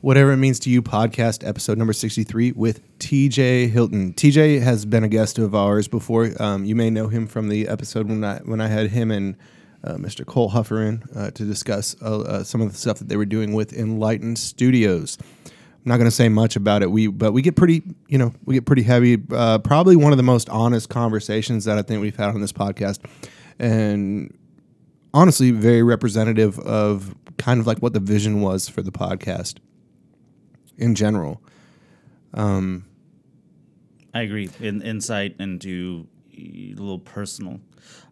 Whatever It Means to You podcast, episode number 63 with TJ Hilton. TJ has been a guest of ours before. Um, you may know him from the episode when I, when I had him and uh, Mr. Cole Huffer in uh, to discuss uh, uh, some of the stuff that they were doing with Enlightened Studios. I'm not going to say much about it. We but we get pretty, you know, we get pretty heavy. Uh, probably one of the most honest conversations that I think we've had on this podcast, and honestly, very representative of kind of like what the vision was for the podcast in general. I agree. In, insight into a little personal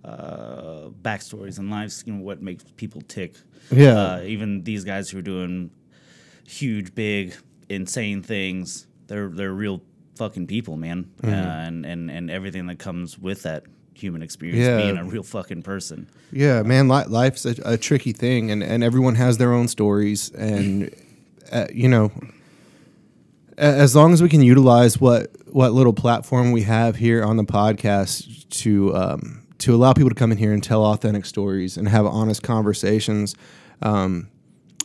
uh, backstories and lives, you know, what makes people tick. Yeah. Uh, even these guys who are doing huge, big, insane things, they're they're real fucking people, man. Mm-hmm. Uh, and, and and everything that comes with that human experience, Yeah. being a real fucking person. Yeah, man, li- life's a, a tricky thing, and, and everyone has their own stories, and uh, you know, as long as we can utilize what what little platform we have here on the podcast to um, to allow people to come in here and tell authentic stories and have honest conversations, um,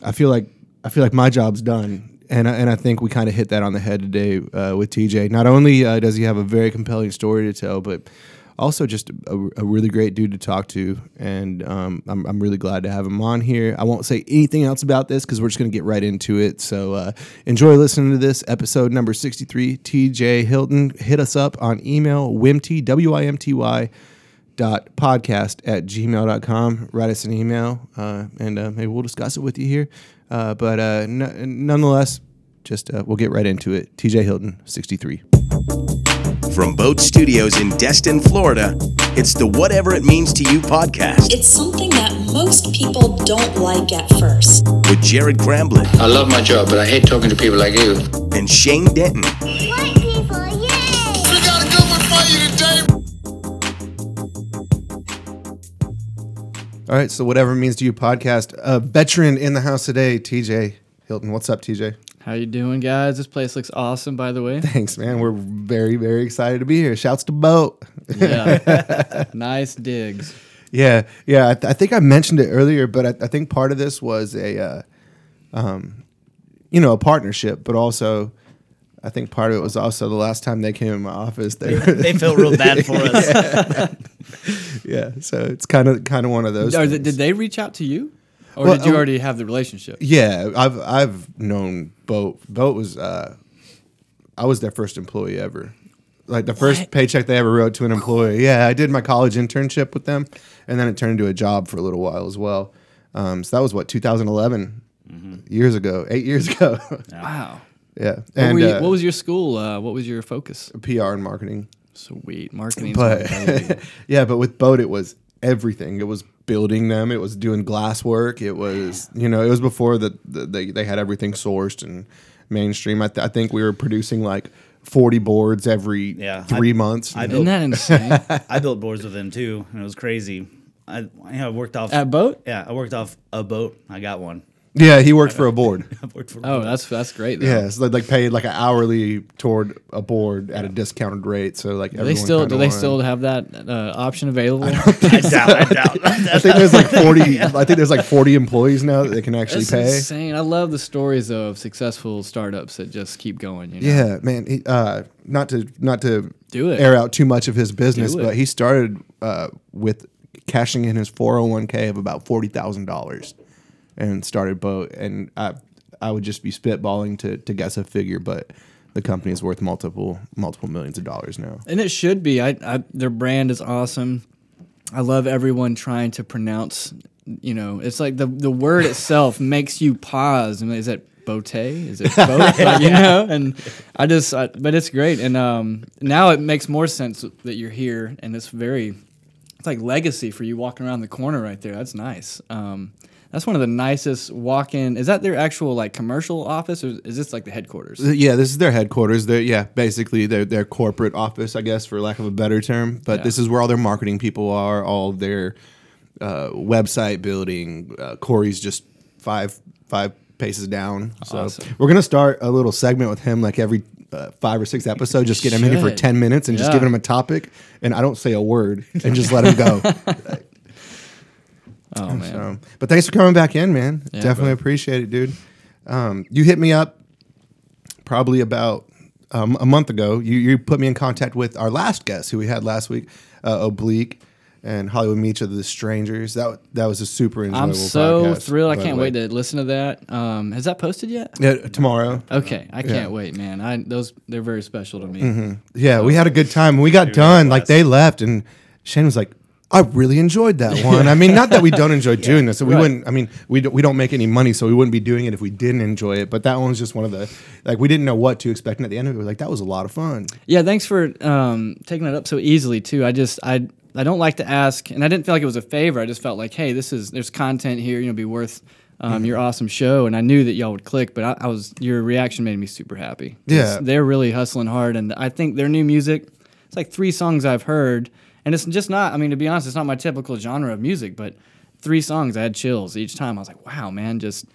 I feel like I feel like my job's done. And, I- and I think we kind of hit that on the head today uh, with TJ. Not only uh, does he have a very compelling story to tell, but also just a, a really great dude to talk to. And um, I'm, I'm really glad to have him on here. I won't say anything else about this because we're just going to get right into it. So uh, enjoy listening to this episode number 63. TJ Hilton, hit us up on email, wimty, W-I-M-T-Y, dot podcast at gmail.com write us an email uh, and uh, maybe we'll discuss it with you here uh, but uh, n- nonetheless just uh, we'll get right into it tj hilton 63 From BOTE Studios in Destin, Florida, it's the Whatever It Means to You podcast It's something that most people don't like at first. with Jared Cramblin I love my job, but I hate talking to people like you. and Shane Denton. White people, yay! We got a good one for you today. all right so whatever it means to you podcast a veteran in the house today tj hilton what's up tj How you doing, guys? This place looks awesome, by the way. thanks man we're very very excited to be here shouts to BOTE Yeah, nice digs. Yeah, yeah. I, th- I think I mentioned it earlier, but I, I think part of this was a, uh, um, you know, a partnership, but also, I think part of it was also the last time they came in my office. They, were, They felt real bad for us. yeah. So it's kind of kind of one of those. Or things. did they reach out to you, or Well, did you um, already have the relationship? Yeah, I've I've known BOTE. BOTE was uh, I was their first employee ever. Like the first What? paycheck they ever wrote to an employee. Yeah, I did my college internship with them, and then it turned into a job for a little while as well. Um, so that was what 2011 years ago, eight years ago. Wow. yeah, What, and were you, uh, what was your school? Uh, what was your focus? PR and marketing. Sweet marketing. But yeah, but with BOTE, it was everything. It was building them. It was doing glass work. It was you know it was before that the, they they had everything sourced and mainstream. I, th- I think we were producing like forty boards every Yeah, three I- months. I Isn't that insane? I built boards with them too, and it was crazy. I, I worked off At BOTE? Yeah, I worked off a boat. I got one. Yeah, he worked for a board. I worked for. a Oh, boat. that's that's great. Though. Yeah, so they like paid like an hourly toward a board at a discounted rate. So like Do they everyone still kinda do they wanted- still have that uh, option available? I doubt. I doubt. I think there's like forty. I think there's like forty employees now that they can actually That's pay. insane. I love the stories of successful startups that just keep going. You know? Yeah, man. He, uh, not to not to Do it. air out too much of his business, Do it. but he started uh, with cashing in his four hundred one k of about forty thousand dollars, and started BOTE. And I I would just be spitballing to to guess a figure, but the company is worth multiple multiple millions of dollars now. and it should be. I, I their brand is awesome. I love everyone trying to pronounce. You know, it's like the the word itself makes you pause. I mean, is it bote? Is it boat? Like, you know, and I just, I, but it's great. And um, now it makes more sense that you're here, and it's very, it's like legacy for you walking around the corner right there. That's nice. Um, that's one of the nicest walk-in. Is that their actual like commercial office, or is this like the headquarters? Yeah, this is their headquarters. They're yeah, basically their their corporate office, I guess, for lack of a better term. But Yeah. this is where all their marketing people are, all their uh, website building. Uh, Corey's just five five paces down. So Awesome. we're gonna start a little segment with him, like every uh, five or six episodes. Just get him in here for ten minutes and just Yeah. giving him a topic, and I don't say a word, and just let him go. Oh man. So, but thanks for coming back in, man. Yeah, Definitely bro. appreciate it, dude. Um, you hit me up probably about um, a month ago. You, you put me in contact with our last guest who we had last week, uh, Oblique and Hollywood Meets of the Strangers. That that was a super enjoyable. I'm so podcast, thrilled. I can't the wait to listen to that. Um, has that posted yet? Yeah, tomorrow. Okay, I can't Yeah. wait, man. I those they're very special to me. Yeah, we had a good time. We got done, like they left, and Shane was like, "I really enjoyed that one." I mean, not that we don't enjoy doing this, so we Right. wouldn't. I mean, we don't, we don't make any money, so we wouldn't be doing it if we didn't enjoy it. But that one was just one of the like we didn't know what to expect, and at the end of it, we were like, "That was a lot of fun." Yeah, thanks for um, taking that up so easily too. I just I I don't like to ask, and I didn't feel like it was a favor. I just felt like, hey, this is there's content here, you know, be worth um, your awesome show, and I knew that y'all would click. But I, I was your reaction made me super happy. Yeah. they're really hustling hard, and I think their new music. It's like three songs I've heard, and it's just not. I mean, to be honest, it's not my typical genre of music, but three songs I had chills each time. I was like, wow, man, just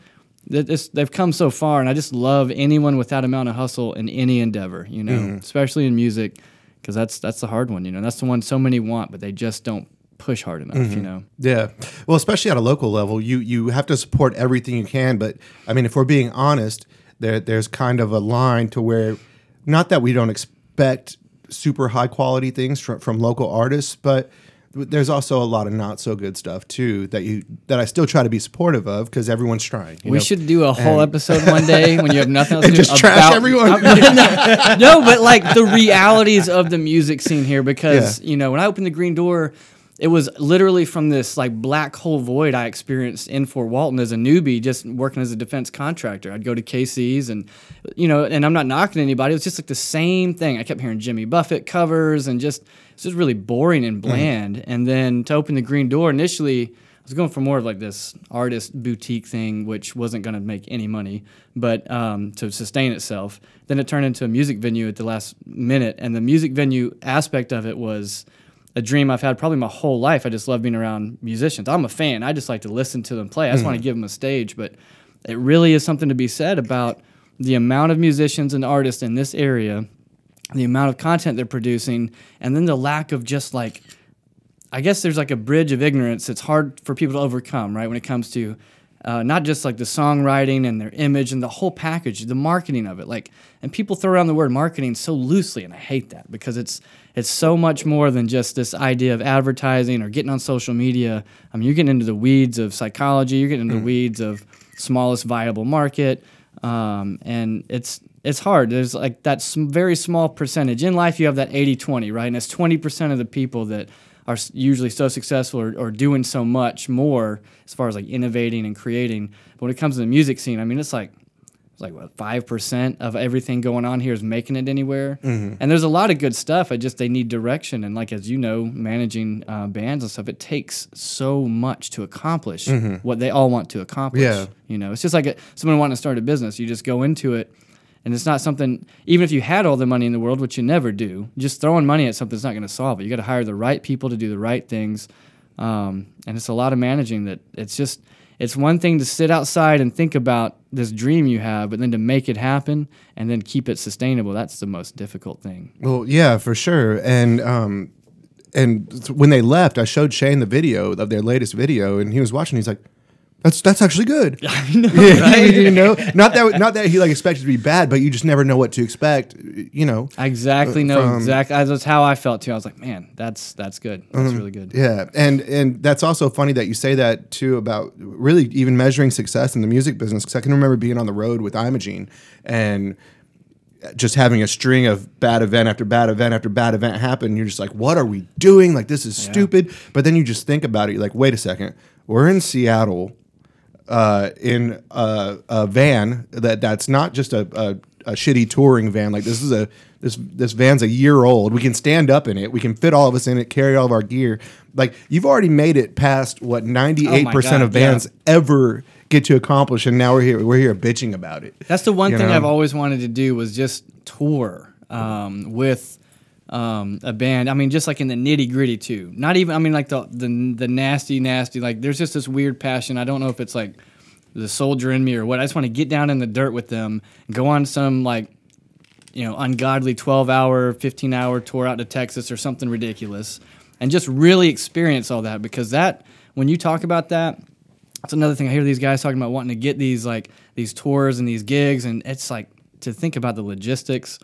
they've come so far, and I just love anyone with that amount of hustle in any endeavor, you know, mm-hmm. especially in music, because that's that's the hard one, you know. That's the one so many want, but they just don't push hard enough, you mm-hmm. know. Yeah. Well, especially at a local level, you you have to support everything you can. But I mean, if we're being honest, there there's kind of a line to where, not that we don't expect super high quality things from from local artists, but there's also a lot of not so good stuff too that you that I still try to be supportive of because everyone's trying. you We know? should do a whole And- episode one day when you have nothing else to do. Just trash everyone. no, but like the realities of the music scene here, because Yeah. you know when I opened the Green Door, it was literally from this like black hole void I experienced in Fort Walton as a newbie, just working as a defense contractor. I'd go to KC's and you know, and I'm not knocking anybody. It was just like the same thing. I kept hearing Jimmy Buffett covers and just it's just really boring and bland. And then to open the Green Door initially. I was going for more of like this artist boutique thing, which wasn't going to make any money, but um, to sustain itself. Then it turned into a music venue at the last minute, and the music venue aspect of it was a dream I've had probably my whole life. I just love being around musicians. I'm a fan. I just like to listen to them play. I just want to mm. give them a stage, but it really is something to be said about the amount of musicians and artists in this area, the amount of content they're producing, and then the lack of just like I guess there's like a bridge of ignorance that's hard for people to overcome, right? When it comes to uh, not just like the songwriting and their image and the whole package, the marketing of it. Like, and people throw around the word marketing so loosely, and I hate that because it's it's so much more than just this idea of advertising or getting on social media. I mean, you're getting into the weeds of psychology. You're getting into the weeds of smallest viable market, um, and it's it's hard. There's like that sm- very small percentage in life. You have that 80-20, right? And it's 20% of the people that are usually so successful or, or doing so much more as far as like innovating and creating. But when it comes to the music scene, I mean, it's like it's like what five percent of everything going on here is making it anywhere. Mm-hmm. And there's a lot of good stuff. I just they need direction. And like as you know, managing uh, bands and stuff, it takes so much to accomplish mm-hmm. what they all want to accomplish. Yeah. You know, it's just like a, someone wanting to start a business. You just go into it. And it's not something, even if you had all the money in the world, which you never do, just throwing money at something something's not going to solve it. You got to hire the right people to do the right things. Um, and it's a lot of managing that it's just, it's one thing to sit outside and think about this dream you have, but then to make it happen and then keep it sustainable, that's the most difficult thing. Well, yeah, for sure. And um, and when they left, I showed Shane the video of their latest video, and he was watching. He's like, "That's that's actually good." I know, you know, not that not that he like expected to be bad, but you just never know what to expect. You know. I exactly uh, know from- exactly. That's how I felt too. I was like, man, that's that's good. That's mm-hmm. really good. Yeah, and and that's also funny that you say that too about really even measuring success in the music business. Because I can remember being on the road with Imogene and just having a string of bad event after bad event after bad event happen. You're just like, what are we doing? Like this is stupid. But then you just think about it. You're like, wait a second, we're in Seattle uh, in a, a van that that's not just a, a, a shitty touring van. Like this is a this this van's a year old. We can stand up in it. We can fit all of us in it. Carry all of our gear. Like you've already made it past what ninety eight percent of God, yeah. vans ever get to accomplish, and now we're here. We're here bitching about it. That's the one You thing know? I've always wanted to do was just tour um, with um, a band. I mean, just like in the nitty gritty too. Not even. I mean, like the the the nasty, nasty. Like there's just this weird passion. I don't know if it's like the soldier in me or what. I just want to get down in the dirt with them, go on some like you know ungodly 12 hour 15 hour tour out to texas or something ridiculous and just really experience all that because that when you talk about that That's another thing I hear these guys talking about wanting to get these like these tours and these gigs, and it's like to think about the logistics,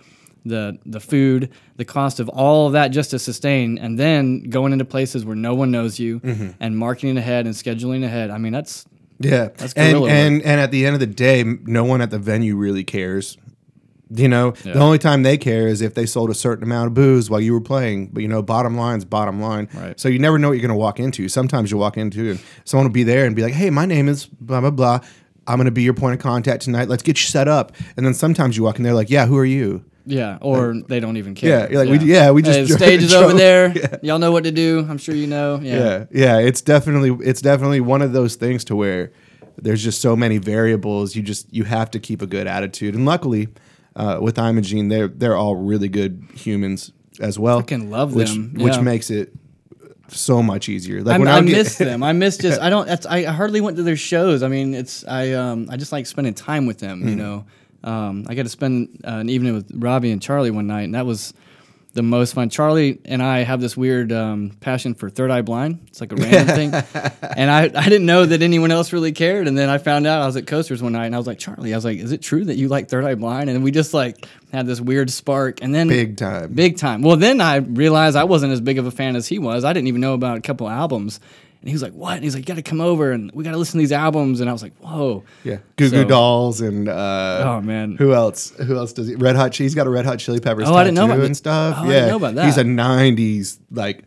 the the food, the cost of all of that just to sustain, and then going into places where no one knows you, Mm-hmm. and marketing ahead and scheduling ahead. I mean, that's Yeah, That's and and and at the end of the day, no one at the venue really cares. You know, Yeah. the only time they care is if they sold a certain amount of booze while you were playing. But you know, bottom line's bottom line. Right. So you never know what you're going to walk into. Sometimes you walk into and someone will be there and be like, "Hey, my name is blah blah blah. I'm going to be your point of contact tonight. Let's get you set up." And then sometimes you walk in there like, "Yeah, who are you?" Yeah, or they don't even care. Yeah, you're like, we- yeah, we just Hey, the stage is over there. yeah. Y'all know what to do. I'm sure you know. Yeah. yeah yeah it's definitely it's definitely one of those things to where there's just so many variables you just you have to keep a good attitude and luckily uh, with Imogene they're they're all really good humans as well Fucking love which them, which makes it so much easier like I, when I get- miss them. I miss just. I don't. That's, I hardly went to their shows. I mean, it's. I. Um. I just like spending time with them. Mm. You know. Um. I got to spend uh, an evening with Robbie and Charlie one night, and that was the most fun. Charlie and I have this weird um, passion for Third Eye Blind. It's like a random thing, and I. I didn't know that anyone else really cared, and then I found out I was at Coasters one night, and I was like, Charlie, I was like, is it true that you like Third Eye Blind? And we just like had this weird spark, and then Big time. big time. Well, then I realized I wasn't as big of a fan as he was. I didn't even know about a couple albums. And he was like, "What?" And he's like, "You got to come over and we got to listen to these albums." And I was like, "Whoa!" yeah Goo Goo So- Dolls and uh, Oh, man. who else who else does he Red Hot He's got a Red Hot Chili Peppers Oh, I didn't know about and stuff Oh, I yeah didn't know about that. he's a 90s like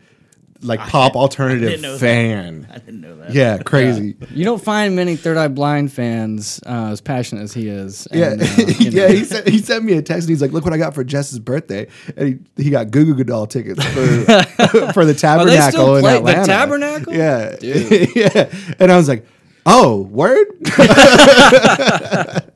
like pop alternative didn't that. fan I didn't know that. yeah crazy You don't find many Third Eye Blind fans uh, as passionate as he is. Yeah, uh, you know. yeah. He sent he sent me a text and he's like, "Look what I got for Jess's birthday," and he, he got Goo Goo Doll tickets for for the Tabernacle still in play- the Atlanta. Tabernacle? Yeah, yeah. And I was like, "Oh, word!"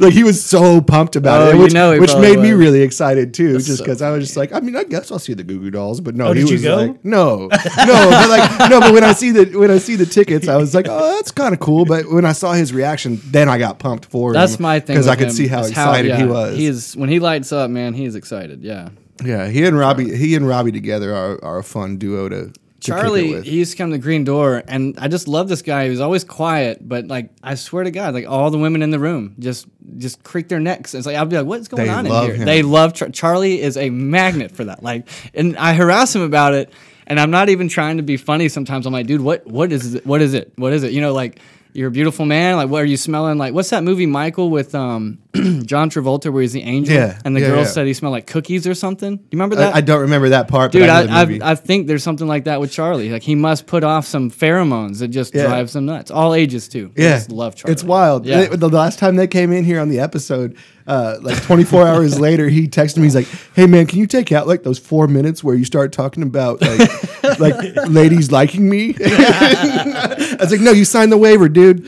like he was so pumped about Oh, it, you which, know which made me really excited too, just so because I was just like, I mean, I guess I'll see the Goo Goo Dolls, but no, Oh, he did you was go? like, no, no, but like, no, but when I see the when I see the tickets, I was like, oh, that's kind of cool. But when I saw his reaction, then I got pumped for him. That's my thing because I could see how excited he yeah, was. He is when he lights up, man. He's excited. Yeah. yeah, he and Robbie, he and Robbie together are, are a fun duo to, to kick it Charlie, he used to come to the Green Door, and I just love this guy. He was always quiet, but like I swear to God, like all the women in the room just just creak their necks. It's like I'll be like, "What's going They on in here?" him. They love Char- Charlie. Is a magnet for that. Like, and I harass him about it, and I'm not even trying to be funny. Sometimes I'm like, "Dude, what what is it? What is it? What is it?" You know, like. You're a beautiful man. Like, what are you smelling like? What's that movie, Michael, with um, John Travolta, where he's the angel? Yeah, And the yeah, girl yeah. said he smelled like cookies or something. Do you remember that? I, I don't remember that part, Dude, but I, I, I. Think there's something like that with Charlie. Like he must put off some pheromones that just Yeah. drives them nuts. All ages too. I yeah, just love Charlie. It's wild. Yeah. They- the last time they came in here on the episode, uh, like 24 hours later, he texted me. He's like, "Hey man, can you take out like those four minutes where you start talking about like like ladies liking me?" I was like, "No, you signed the waiver, dude."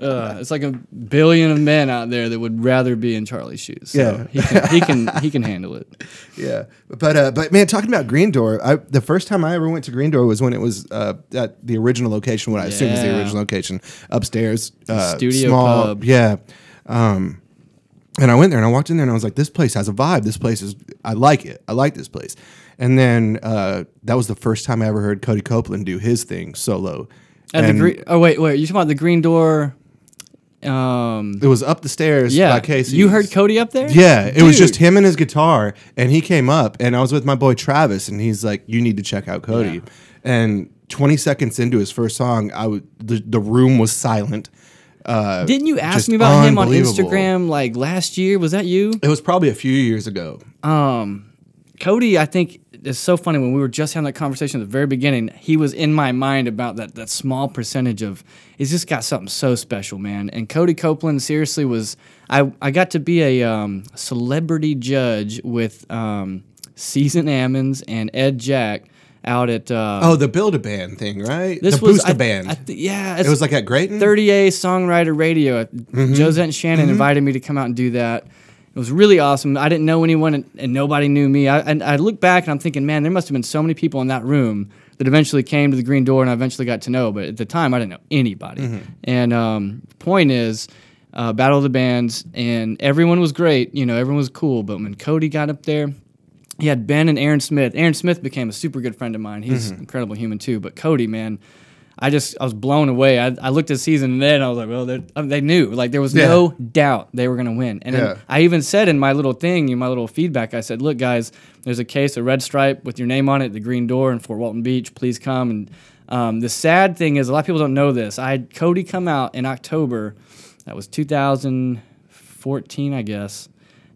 Uh, it's like a billion of men out there that would rather be in Charlie's shoes. So Yeah. he can, he can he can handle it. Yeah, but uh, but man, talking about Green Door, I, the first time I ever went to Green Door was when it was uh, at the original location, what I assume is the original location upstairs, uh, studio small, pub. Yeah, um, and I went there and I walked in there and I was like, this place has a vibe. This place is, I like it. I like this place. And then uh, that was the first time I ever heard Cody Copeland do his thing solo. At the And green, oh wait, wait, you talking about the Green Door? Um, it was up the stairs yeah, by Casey. you heard Cody up there? Yeah, it was just him and his guitar, and he came up, and I was with my boy Travis, and he's like, "You need to check out Cody." Yeah. And 20 seconds into his first song, I w- the, the room was silent. Uh, Didn't you ask me about him on. Instagram like last year? Was that you? It was probably a few years ago. um, Cody, I think is so funny. When we were just having that conversation at the very beginning, he was in my mind about that that small percentage of he's just got something so special, man. And Cody Copeland seriously was. I I got to be a um, celebrity judge with um, Season Ammons and Ed Jack out at. Uh, Oh, the Build a Band thing, right? this the was Boost a I- Band. I th- yeah, it was like at Grayton. 30A Songwriter Radio. Josette and Shannon invited me to come out and do that. It was really awesome. I didn't know anyone, and, and nobody knew me. I, and I look back and I'm thinking, man, there must have been so many people in that room that eventually came to the Green Door and I eventually got to know. But at the time, I didn't know anybody. And um, point is, uh, Battle of the Bands, and everyone was great. You know, everyone was cool. But when Cody got up there, he had Ben and Aaron Smith. Aaron Smith became a super good friend of mine. He's an incredible human too. But Cody, man, I just I was blown away. I, I looked at season and then I was like, well, um, they knew. Like there was Yeah. no doubt they were going to win. And Yeah. I even said in my little thing, in my little feedback, I said, look, guys, there's a case of red stripe with your name on it, the green door in Fort Walton Beach. Please come. And um, the sad thing is, a lot of people don't know this. I had Cody come out in October. That was 2014, I guess.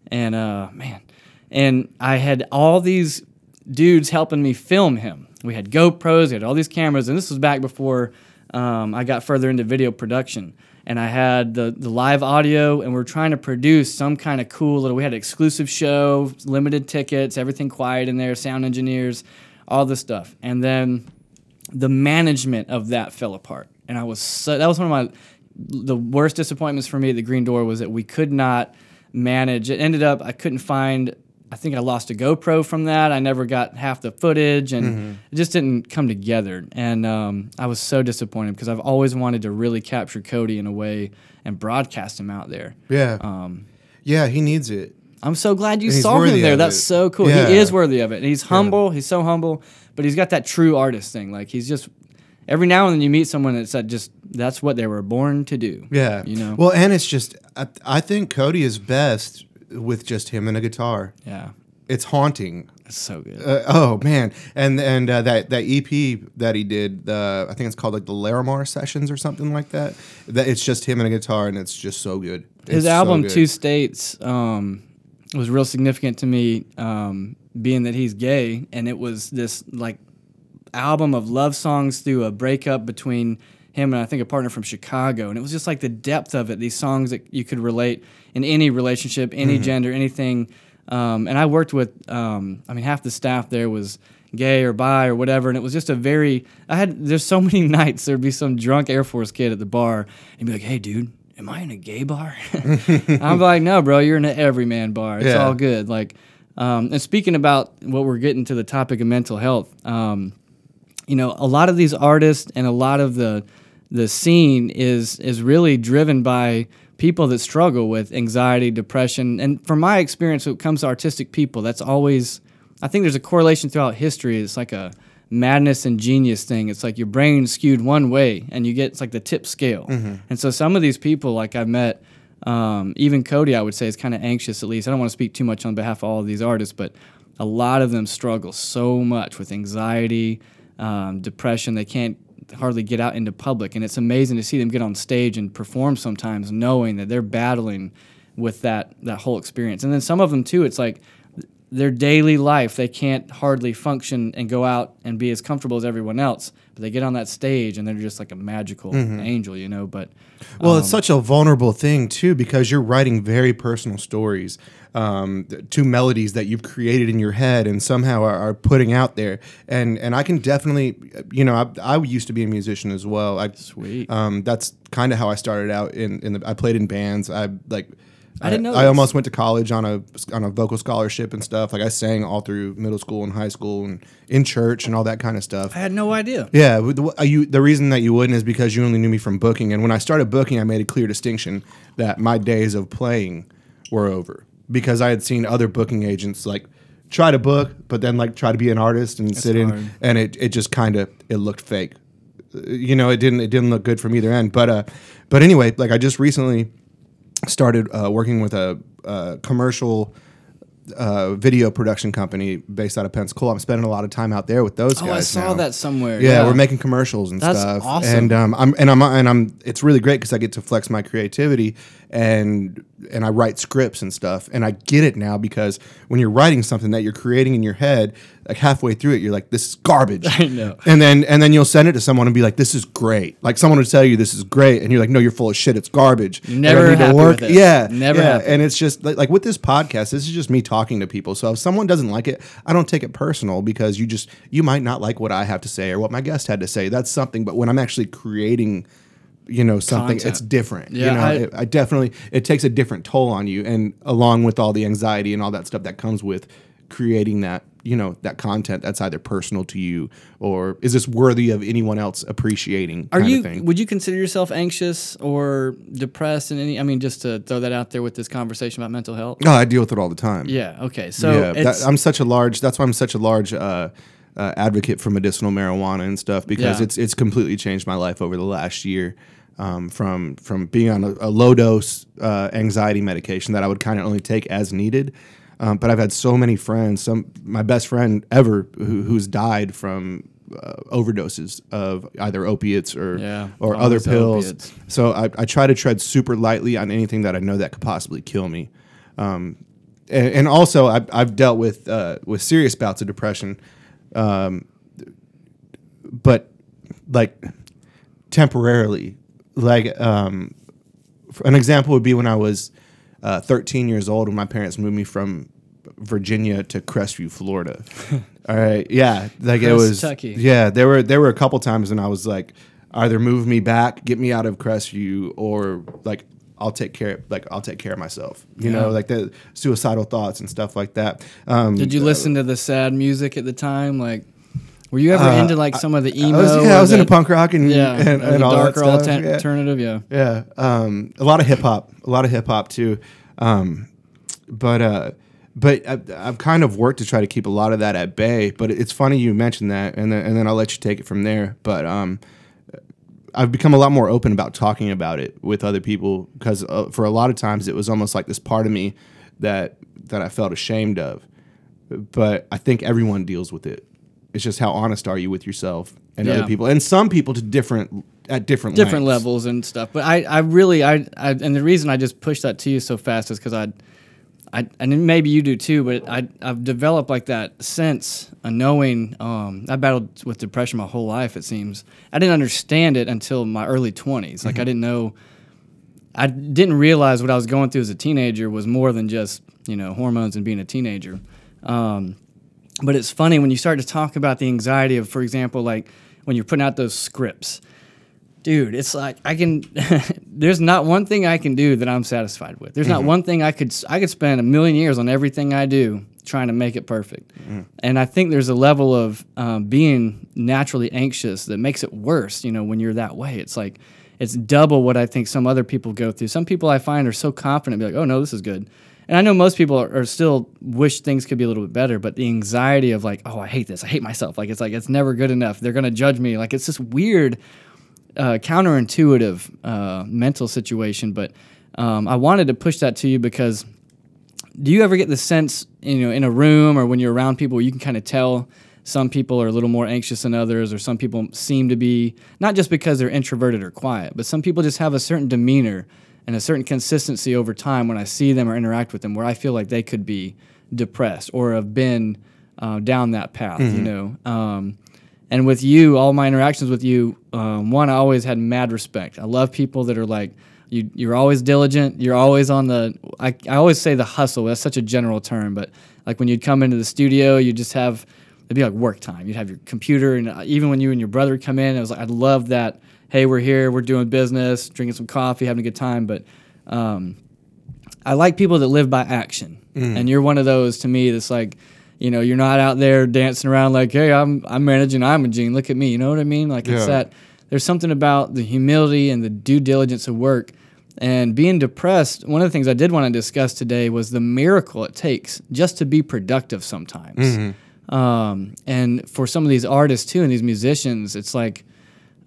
And uh, man, and I had all these dudes helping me film him. We had GoPros, we had all these cameras, and this was back before um, I got further into video production. And I had the, the live audio, and we are trying to produce some kind of cool little. We had an exclusive show, limited tickets, everything quiet in there, sound engineers, all this stuff. And then the management of that fell apart, and I was so, that was one of my the worst disappointments for me at the Green Door was that we could not manage. It ended up I couldn't find. I think I lost a GoPro from that. I never got half the footage, and it just didn't come together. And um, I was so disappointed because I've always wanted to really capture Cody in a way and broadcast him out there. Yeah. Um, yeah, he needs it. I'm so glad you saw him there. That's it. so cool. Yeah. He is worthy of it. And he's humble. He's so humble, but he's got that true artist thing. Like he's just every now and then you meet someone that's that just that's what they were born to do. Yeah. You know. Well, and it's just I, I think Cody is best with just him and a guitar. yeah. It's haunting. It's so good. Uh, oh man, and and uh, that that EP that he did, uh, I think it's called like the Larimar Sessions or something like that. That it's just him and a guitar, and it's just so good. His It's so album good. Two States um, was real significant to me, um, being that he's gay, and it was this like album of love songs through a breakup between him and I think a partner from Chicago, and it was just like the depth of it. These songs that you could relate in any relationship, any Mm-hmm. gender, anything. Um, and I worked with, um, I mean, half the staff there was gay or bi or whatever, and it was just a very. I had there's so many nights there'd be some drunk Air Force kid at the bar and be like, "Hey, dude." Am I in a gay bar? I'm like, no, bro, you're in an everyman bar. It's Yeah. all good. Like, um, and speaking about what we're getting to the topic of mental health, um, you know, a lot of these artists and a lot of the the scene is is really driven by people that struggle with anxiety, depression, and from my experience, when it comes to artistic people, that's always. I think there's a correlation throughout history. It's like a madness and genius thing. It's like your brain skewed one way, and you get it's like the tip scale. And so some of these people, like I've met, um, even Cody, I would say is kind of anxious. At least I don't want to speak too much on behalf of all of these artists, but a lot of them struggle so much with anxiety, um, depression. They can't hardly get out into public, and it's amazing to see them get on stage and perform sometimes, knowing that they're battling with that that whole experience. And then some of them too, it's like their daily life they can't hardly function and go out and be as comfortable as everyone else but they get on that stage and they're just like a magical mm-hmm. angel you know but Well, it's um, such a vulnerable thing too because you're writing very personal stories um, to melodies that you've created in your head and somehow are, are putting out there. And and I can definitely, you know, I, I used to be a musician as well. I, Sweet. Um, that's kind of how I started out in in the. I played in bands. I like. I didn't know I this. almost went to college on a on a vocal scholarship and stuff. Like I sang all through middle school and high school and in church and all that kind of stuff. i had no idea Yeah, the, uh, you, the reason that you wouldn't is because you only knew me from booking, and when I started booking, I made a clear distinction that my days of playing were over because I had seen other booking agents like try to book, but then like try to be an artist and sit hard. in, and it, it just kind of it looked fake. Uh, You know, it didn't it didn't look good from either end. But uh, but anyway, like I just recently started uh, working with a, a commercial uh, video production company based out of Pensacola. I'm spending a lot of time out there with those oh guys. i saw now. that somewhere Yeah, we're making commercials and That's stuff. awesome. And um, I'm and I'm and I'm. It's really great because I get to flex my creativity and and I write scripts and stuff. And I get it now because when you're writing something that you're creating in your head, like halfway through it, you're like, "This is garbage." I know. And then and then you'll send it to someone and be like, "This is great." Like someone would tell you, "This is great," and you're like, "No, you're full of shit. It's garbage." Never need to work- with it. Yeah, Never yeah. happy. And it's just like, like with this podcast, this is just me talking to people. So if someone doesn't like it, I don't take it personal because you just you might not like what I have to say or what my guest had to say. That's something. But when I'm actually creating, you know, something, Content. it's different. Yeah, you know, I- it, I definitely it takes a different toll on you, and along with all the anxiety and all that stuff that comes with creating that. You know that content that's either personal to you or is this worthy of anyone else appreciating? are you would you consider yourself anxious or depressed in any i mean just to throw that out there with this conversation about mental health No, I deal with it all the time. yeah okay so yeah, that, I'm such a large. That's why I'm such a large uh, uh, advocate for medicinal marijuana and stuff because Yeah. it's it's completely changed my life over the last year. Um, from from being on a, a low dose uh, anxiety medication that I would kind of only take as needed, um, but I've had so many friends. Some my best friend ever who, who's died from uh, overdoses of either opiates or Yeah, or other pills. opiates. So I, I try to tread super lightly on anything that I know that could possibly kill me. Um, and, and also, I've, I've dealt with uh, with serious bouts of depression, um, but like temporarily. Like um, an example would be when I was uh, 13 years old when my parents moved me from Virginia to Crestview, Florida. All right, yeah, like it was. Kentucky. Yeah, there were there were a couple times when I was like, either move me back, get me out of Crestview, or like I'll take care like I'll take care of myself. You know, like the suicidal thoughts and stuff like that. Um, Did you listen to the sad music at the time? Like, were you ever into like some of the emo? Uh, I was, yeah, I was into punk rock and Yeah, and, or and all darker that stuff. alter- yeah. alternative. Yeah. Yeah, um, a lot of hip hop, a lot of hip hop too. Um, but uh, but I, I've kind of worked to try to keep a lot of that at bay. But it's funny you mentioned that, and then and then I'll let you take it from there. But um, I've become a lot more open about talking about it with other people because uh, for a lot of times it was almost like this part of me that that I felt ashamed of. But I think everyone deals with it. It's just how honest are you with yourself and Yeah. other people, and some people to different at different different lengths. levels and stuff. But I, I really, I, I, and the reason I just pushed that to you so fast is because I, I, and maybe you do too. But I, I've developed like that sense, a knowing. Um, I battled with depression my whole life. It seems I didn't understand it until my early twenties. Like I didn't know. I didn't realize what I was going through as a teenager was more than just you know hormones and being a teenager. Um, but it's funny when you start to talk about the anxiety of, for example, like when you're putting out those scripts dude it's like i can there's not one thing i can do that i'm satisfied with. There's not one thing i could i could spend a million years on everything i do trying to make it perfect. And i think there's a level of um, being naturally anxious that makes it worse you know when you're that way. It's like it's double what i think some other people go through. Some people i find are so confident be like oh no this is good and I know most people are, are still wish things could be a little bit better, but the anxiety of like, oh, I hate this, I hate myself, like it's like it's never good enough. They're gonna judge me, like it's this weird uh, counterintuitive uh, mental situation, but um, I wanted to push that to you because do you ever get the sense, you know, in a room or when you're around people, you can kind of tell some people are a little more anxious than others, or some people seem to be not just because they're introverted or quiet, but some people just have a certain demeanor and a certain consistency over time when I see them or interact with them, where I feel like they could be depressed or have been uh, down that path, you know. Um, and with you, all my interactions with you, um, one, I always had mad respect. I love people that are like, you, you're always diligent. You're always on the, I, I always say the hustle. That's such a general term, but like when you'd come into the studio, you just have, it'd be like work time. You'd have your computer, and uh, even when you and your brother come in, it was like, I love that. Hey, we're here, we're doing business, drinking some coffee, having a good time. But um, I like people that live by action, and you're one of those to me. That's like, you know, you're not out there dancing around like, hey, I'm I'm managing Imogene. Look at me. You know what I mean? Like it's that. There's something about the humility and the due diligence of work. And being depressed, one of the things I did want to discuss today was the miracle it takes just to be productive sometimes. Um, and for some of these artists too, and these musicians, it's like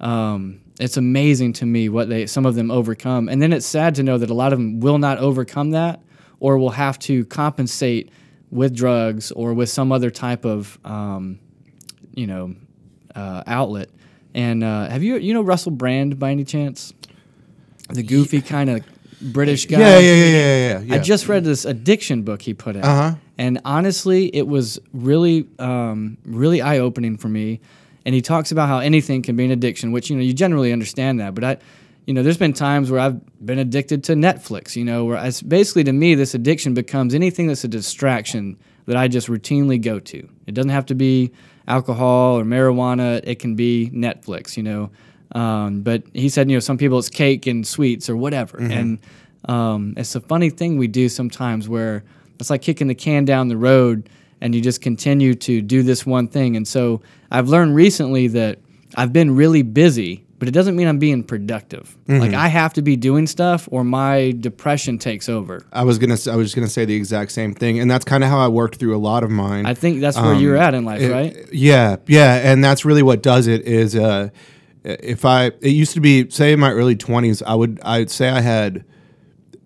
um, it's amazing to me what they some of them overcome, and then it's sad to know that a lot of them will not overcome that, or will have to compensate with drugs or with some other type of um, you know uh, outlet. And uh, have you you know Russell Brand by any chance? The goofy kind of British guy. Yeah, yeah, yeah, yeah, yeah. I just read this addiction book he put out, Uh-huh. and honestly, it was really, um, really eye opening for me. And he talks about how anything can be an addiction, which you know you generally understand that. But I, you know, there's been times where I've been addicted to Netflix. You know, where it's basically to me this addiction becomes anything that's a distraction that I just routinely go to. It doesn't have to be alcohol or marijuana. It can be Netflix. You know. Um, but he said, you know, some people it's cake and sweets or whatever. And um, it's a funny thing we do sometimes where it's like kicking the can down the road and you just continue to do this one thing. And so I've learned recently that I've been really busy, but it doesn't mean I'm being productive. Mm-hmm. Like I have to be doing stuff, or my depression takes over. I was gonna. I was just gonna say the exact same thing, and that's kind of how I worked through a lot of mine. I think that's where you're at in life, Um, It- right? Yeah, yeah, and that's really what does it. Is uh, if I it used to be say in my early twenties, I would I'd say I had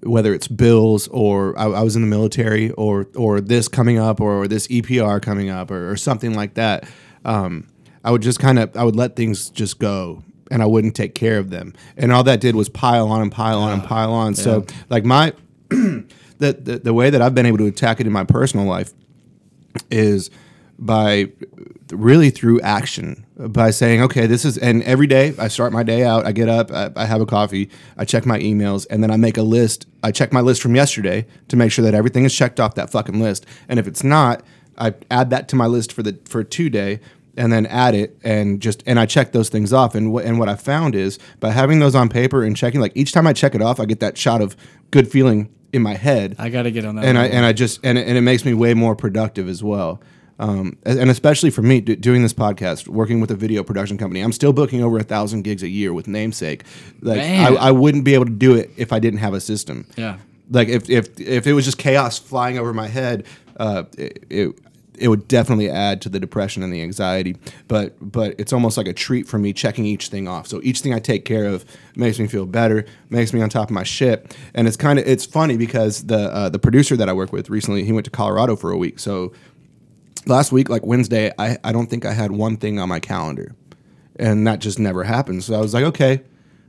whether it's bills or I, I was in the military or or this coming up or, this EPR coming up or, or something like that. Um, I would just kind of I would let things just go and I wouldn't take care of them, and all that did was pile on and pile on and pile on. So like my the, the the way that I've been able to attack it in my personal life is by really through action by saying okay this is and every day i start my day out i get up I, I have a coffee i check my emails and then i make a list i check my list from yesterday to make sure that everything is checked off that fucking list and if it's not i add that to my list for the for today and then add it and just and i check those things off and what and what i found is by having those on paper and checking like each time i check it off i get that shot of good feeling in my head I got to get on that. and I and I just and it, and it makes me way more productive as well. Um, and especially for me do, doing this podcast, working with a video production company, I'm still booking over a thousand gigs a year with Namesake. Like I, I wouldn't be able to do it if I didn't have a system. Yeah. Like if if if it was just chaos flying over my head, uh, it, it it would definitely add to the depression and the anxiety. But but it's almost like a treat for me checking each thing off. So each thing I take care of makes me feel better, makes me on top of my shit. And it's kind of it's funny because the uh, the producer that I work with recently, he went to Colorado for a week. So last week, like Wednesday, I, I don't think I had one thing on my calendar. And that just never happened. So I was like, okay,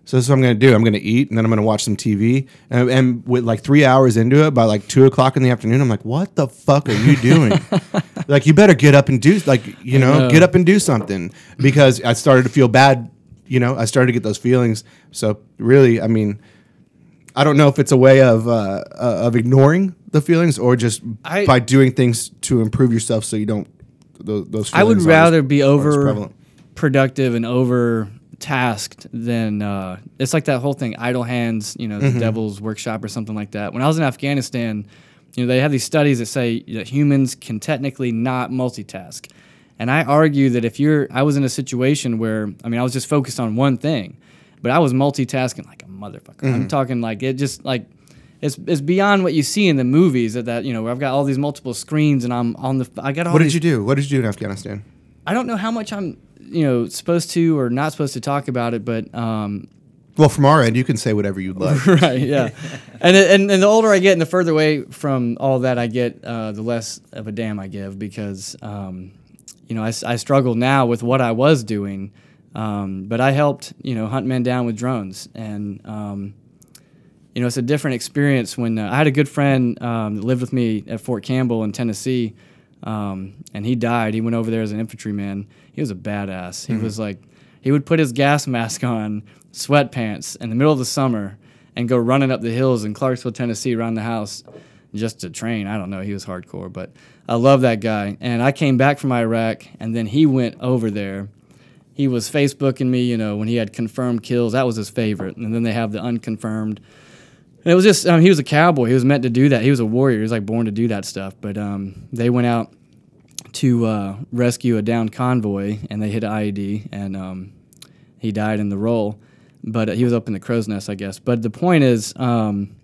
so this is what I'm going to do. I'm going to eat and then I'm going to watch some TV. And, and with like three hours into it, by like two o'clock in the afternoon, I'm like, what the fuck are you doing? like, you better get up and do, like, you know, know. get up and do something. Because I started to feel bad. You know, I started to get those feelings. So really, I mean, I don't know if it's a way of uh, uh, of ignoring the feelings or just I- by doing things to improve yourself so you don't those, those I would feelings aren't as- rather be aren't as over prevalent. productive and over tasked than uh, it's like that whole thing idle hands you know the Mm-hmm. devil's workshop or something like that when i was in afghanistan you know they have these studies that say that humans can technically not multitask and i argue that if you're i was in a situation where i mean i was just focused on one thing but i was multitasking like motherfucker Mm-hmm. i'm talking like it just like it's, it's beyond what you see in the movies that, that you know where I've got all these multiple screens and I'm on the I got all What did you do? What did you do in Afghanistan? I don't know how much I'm, you know, supposed to or not supposed to talk about it, but um, Well, from our end, you can say whatever you'd like. right, yeah. and, and and the older I get and the further away from all that I get, uh, the less of a damn I give because, um, you know, I struggle now with what I was doing, um, but I helped, you know, hunt men down with drones and. Um, you know, it's a different experience when uh, I had a good friend um, that lived with me at Fort Campbell in Tennessee, um, and he died. He went over there as an infantryman. He was a badass. He was like, he would put his gas mask on, sweatpants in the middle of the summer, and go running up the hills in Clarksville, Tennessee, around the house just to train. I don't know. He was hardcore, but I love that guy. And I came back from Iraq, and then he went over there he was Facebooking me, you know, when he had confirmed kills. That was his favorite. And then they have the unconfirmed. And it was just, um, he was a cowboy. He was meant to do that. He was a warrior. He was like born to do that stuff. But um, they went out to uh, rescue a downed convoy and they hit an IED and um, he died in the role. But uh, he was up in the crow's nest, I guess. But the point is, um,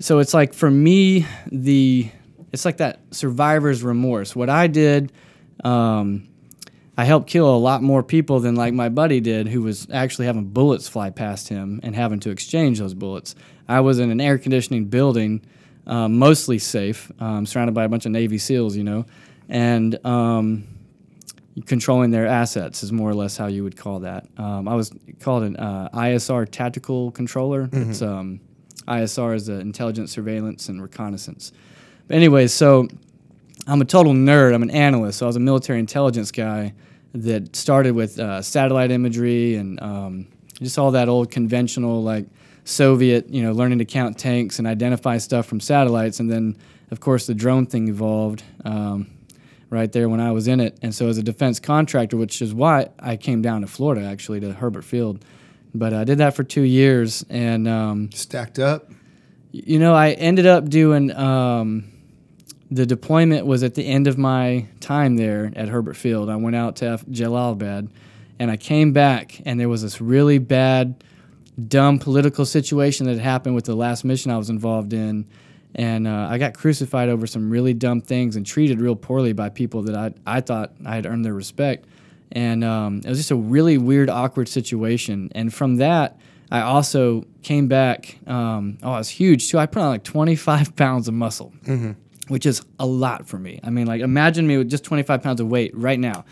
so it's like for me, the it's like that survivor's remorse. What I did, um, I helped kill a lot more people than like my buddy did, who was actually having bullets fly past him and having to exchange those bullets. I was in an air conditioning building, um, mostly safe, um, surrounded by a bunch of Navy SEALs, you know, and um, controlling their assets is more or less how you would call that. Um, I was called an uh, ISR tactical controller. It's um, ISR is the intelligence, surveillance, and reconnaissance. But anyways, so I'm a total nerd. I'm an analyst. So I was a military intelligence guy that started with uh, satellite imagery and um, just all that old conventional like Soviet, you know, learning to count tanks and identify stuff from satellites. And then, of course, the drone thing evolved um, right there when I was in it. And so, as a defense contractor, which is why I came down to Florida actually to Hurlburt Field. But I did that for two years, and um, Stacked up. you know, I ended up doing um, the deployment was at the end of my time there at Hurlburt Field. I went out to F- Jalalabad, and I came back, and there was this really bad, dumb political situation that happened with the last mission I was involved in. And uh, I got crucified over some really dumb things and treated real poorly by people that I, I thought I had earned their respect. And um, it was just a really weird, awkward situation. And from that, I also came back. Um, oh, I was huge too. I put on like 25 pounds of muscle, which is a lot for me. I mean, like imagine me with just 25 pounds of weight right now.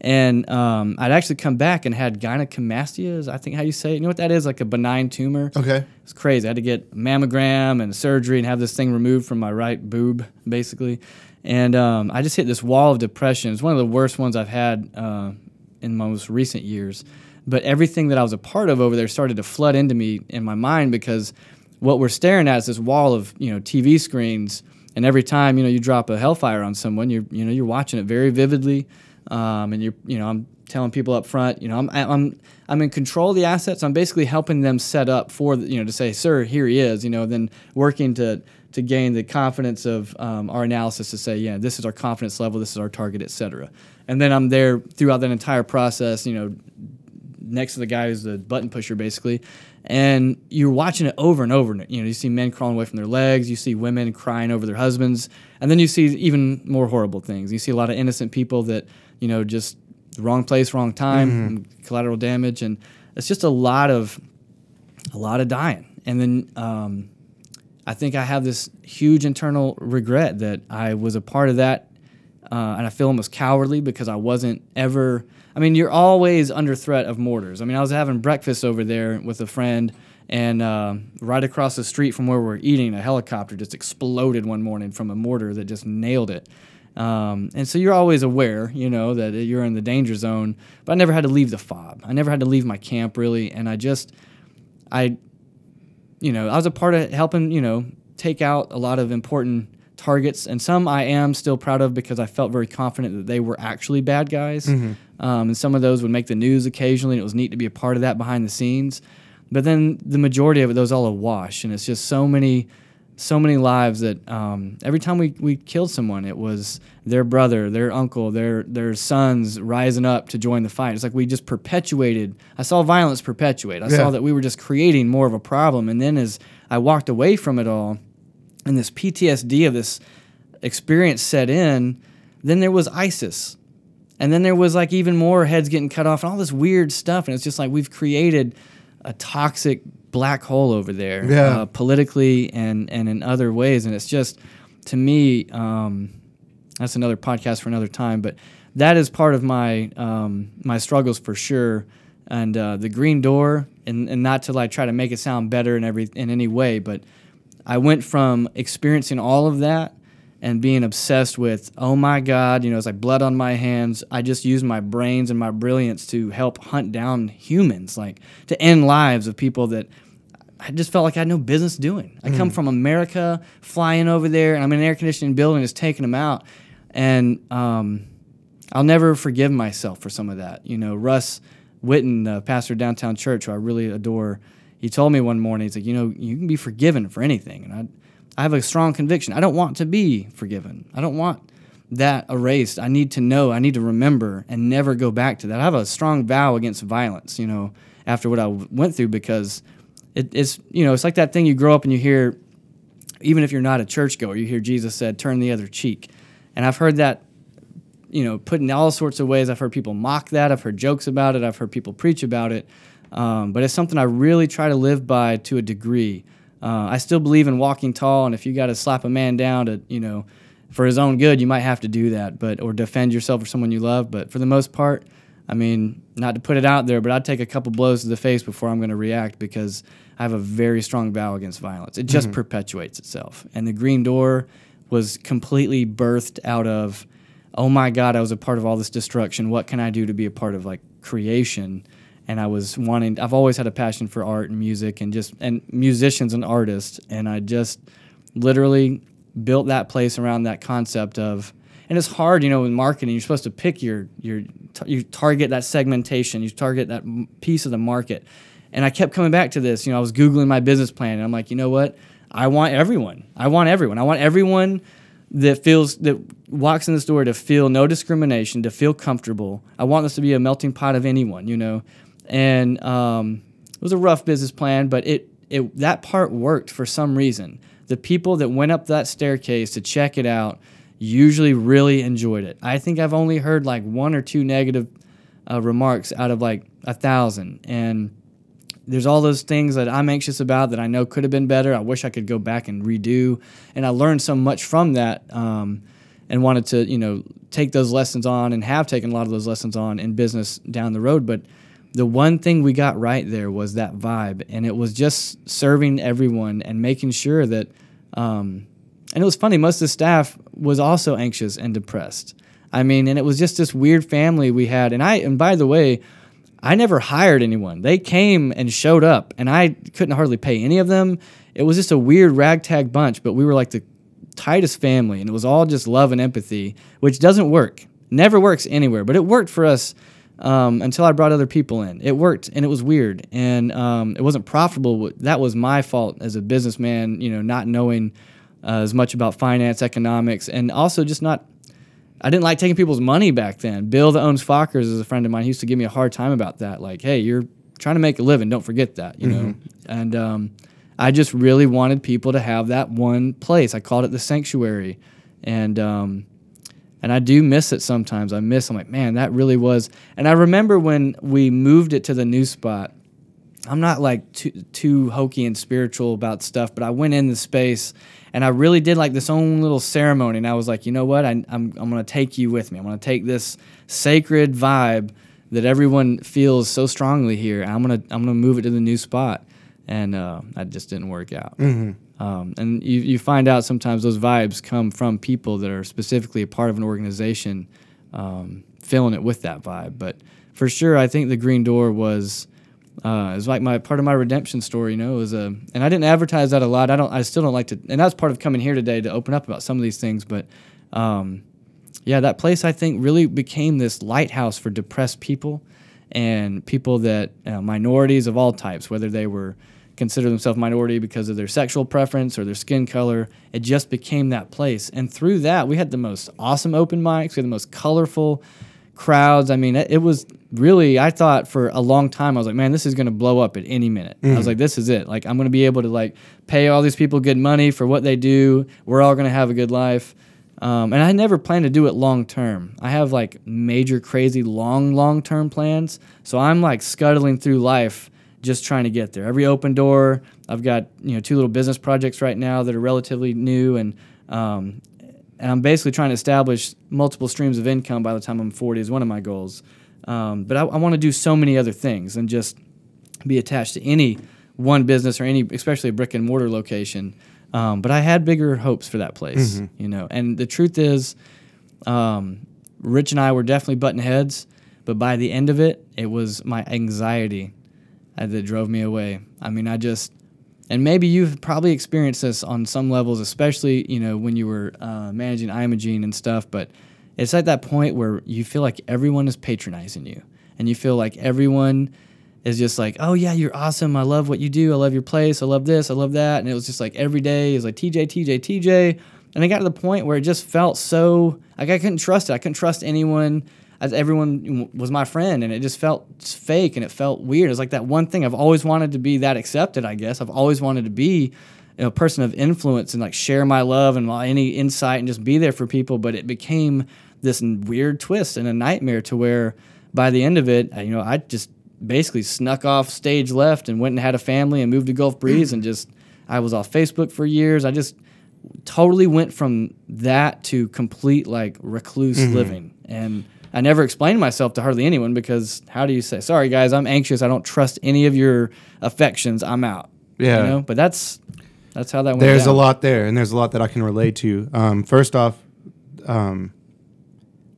And um, I'd actually come back and had gynecomastia, is I think how you say it. You know what that is? Like a benign tumor. Okay. It's crazy. I had to get a mammogram and surgery and have this thing removed from my right boob, basically. And um, I just hit this wall of depression. It's one of the worst ones I've had uh, in my most recent years. But everything that I was a part of over there started to flood into me in my mind because what we're staring at is this wall of you know TV screens, and every time you know you drop a hellfire on someone, you're you know you're watching it very vividly, um, and you're you know I'm telling people up front, you know I'm I'm I'm in control of the assets. I'm basically helping them set up for the, you know to say, sir, here he is, you know, then working to to gain the confidence of um, our analysis to say, yeah, this is our confidence level, this is our target, et cetera. And then I'm there throughout that entire process, you know, next to the guy who's the button pusher basically and you're watching it over and over you know you see men crawling away from their legs you see women crying over their husbands and then you see even more horrible things you see a lot of innocent people that you know just wrong place wrong time collateral damage and it's just a lot of a lot of dying and then um, i think i have this huge internal regret that i was a part of that uh, and I feel almost cowardly because I wasn't ever. I mean, you're always under threat of mortars. I mean, I was having breakfast over there with a friend, and uh, right across the street from where we're eating, a helicopter just exploded one morning from a mortar that just nailed it. Um, and so you're always aware, you know, that you're in the danger zone. But I never had to leave the fob. I never had to leave my camp really, and I just, I you know, I was a part of helping, you know, take out a lot of important targets, and some I am still proud of because I felt very confident that they were actually bad guys. Um, and some of those would make the news occasionally, and it was neat to be a part of that behind the scenes. But then the majority of it, those all a wash, and it's just so many, so many lives that um, every time we, we killed someone, it was their brother, their uncle, their their sons rising up to join the fight. It's like we just perpetuated. I saw violence perpetuate. I Yeah. saw that we were just creating more of a problem. And then as I walked away from it all, and this PTSD of this experience set in, then there was ISIS. And then there was like even more heads getting cut off and all this weird stuff. And it's just like we've created a toxic black hole over there, Yeah. uh, politically and, and in other ways. And it's just, to me, um, that's another podcast for another time. But that is part of my um, my struggles for sure. And uh, the green door, and, and not to like try to make it sound better in every in any way, but I went from experiencing all of that and being obsessed with, oh my God, you know, it's like blood on my hands. I just used my brains and my brilliance to help hunt down humans, like to end lives of people that I just felt like I had no business doing. I come from America, flying over there, and I'm in an air conditioning building, just taking them out. And um, I'll never forgive myself for some of that. You know, Russ Witten, the pastor of downtown church, who I really adore, he told me one morning, he's like, you know, you can be forgiven for anything. And I, I have a strong conviction. I don't want to be forgiven. I don't want that erased. I need to know, I need to remember and never go back to that. I have a strong vow against violence, you know, after what I went through because it, it's, you know, it's like that thing you grow up and you hear, even if you're not a churchgoer, you hear Jesus said, turn the other cheek. And I've heard that you know, put in all sorts of ways. I've heard people mock that. I've heard jokes about it. I've heard people preach about it. Um, but it's something I really try to live by to a degree. Uh, I still believe in walking tall, and if you got to slap a man down to, you know, for his own good, you might have to do that, but or defend yourself or someone you love. But for the most part, I mean, not to put it out there, but I'd take a couple blows to the face before I'm going to react because I have a very strong vow against violence. It just perpetuates itself. And the Green Door was completely birthed out of, oh my God, I was a part of all this destruction. What can I do to be a part of like creation? And I was wanting, I've always had a passion for art and music and just, and musicians and artists. And I just literally built that place around that concept of, and it's hard, you know, in marketing. You're supposed to pick your your you target that segmentation, you target that piece of the market. And I kept coming back to this. You know, I was googling my business plan, and I'm like, you know what? I want everyone. I want everyone. I want everyone that feels that walks in this door to feel no discrimination, to feel comfortable. I want this to be a melting pot of anyone, you know. And um, it was a rough business plan, but it it that part worked for some reason. The people that went up that staircase to check it out usually really enjoyed it. I think I've only heard like one or two negative uh, remarks out of like a thousand, and there's all those things that I'm anxious about that I know could have been better. I wish I could go back and redo, and I learned so much from that, um, and wanted to you know take those lessons on and have taken a lot of those lessons on in business down the road. But the one thing we got right there was that vibe, and it was just serving everyone and making sure that. Um, and it was funny. Most of the staff was also anxious and depressed. I mean, and it was just this weird family we had. And I, and by the way, I never hired anyone. They came and showed up, and I couldn't hardly pay any of them. It was just a weird ragtag bunch, but we were like the tightest family, and it was all just love and empathy, which doesn't work. Never works anywhere, but it worked for us um, until I brought other people in. It worked, and it was weird, and um, it wasn't profitable. That was my fault as a businessman, you know, not knowing uh, as much about finance, economics, and also just not. I didn't like taking people's money back then. Bill that owns Fockers is a friend of mine. He used to give me a hard time about that. Like, hey, you're trying to make a living. Don't forget that, you know. And um, I just really wanted people to have that one place. I called it the sanctuary, and um, and I do miss it sometimes. I miss. I'm like, man, that really was. And I remember when we moved it to the new spot. I'm not like too too hokey and spiritual about stuff, but I went in the space and I really did like this own little ceremony. And I was like, you know what? I, am I'm, I'm going to take you with me. I'm going to take this sacred vibe that everyone feels so strongly here. I'm going to I'm going to move it to the new spot. And uh, that just didn't work out. Um, and you, you find out sometimes those vibes come from people that are specifically a part of an organization um, filling it with that vibe. But for sure, I think the Green Door was uh, it was like my part of my redemption story, you know. It was a, and I didn't advertise that a lot. I don't, I still don't like to, and that's part of coming here today to open up about some of these things. But um, yeah, that place I think really became this lighthouse for depressed people and people that uh, minorities of all types, whether they were consider themselves minority because of their sexual preference or their skin color. It just became that place, and through that, we had the most awesome open mics. We had the most colorful crowds. I mean, it, it was really. I thought for a long time, I was like, man, this is going to blow up at any minute. I was like, this is it. Like, I'm going to be able to like pay all these people good money for what they do. We're all going to have a good life. Um, and I never plan to do it long term. I have like major, crazy, long, long term plans. So I'm like scuttling through life just trying to get there. Every open door, I've got you know two little business projects right now that are relatively new, and um, and I'm basically trying to establish multiple streams of income by the time I'm 40 is one of my goals. Um, but I, I want to do so many other things and just be attached to any one business or any, especially a brick and mortar location. Um, but I had bigger hopes for that place, you know. And the truth is, um, Rich and I were definitely butting heads. But by the end of it, it was my anxiety that drove me away. I mean, I just, and maybe you've probably experienced this on some levels, especially you know when you were uh, managing Imogene and stuff. But it's at that point where you feel like everyone is patronizing you, and you feel like everyone is just like, oh yeah, you're awesome. I love what you do. I love your place. I love this. I love that. And it was just like every day was like TJ, TJ, TJ. And it got to the point where it just felt so like I couldn't trust it. I couldn't trust anyone. As everyone was my friend, and it just felt fake and it felt weird. It's like that one thing I've always wanted to be that accepted. I guess I've always wanted to be you know, a person of influence and like share my love and my, any insight and just be there for people. But it became this weird twist and a nightmare to where by the end of it, you know, I just basically snuck off stage left and went and had a family and moved to Gulf Breeze and just I was off Facebook for years. I just totally went from that to complete like recluse mm-hmm. living and I never explained myself to hardly anyone because how do you say sorry guys I'm anxious I don't trust any of your affections I'm out Yeah. you know but that's that's how that went There's down. a lot there, and there's a lot that I can relate to. Um, first off, um,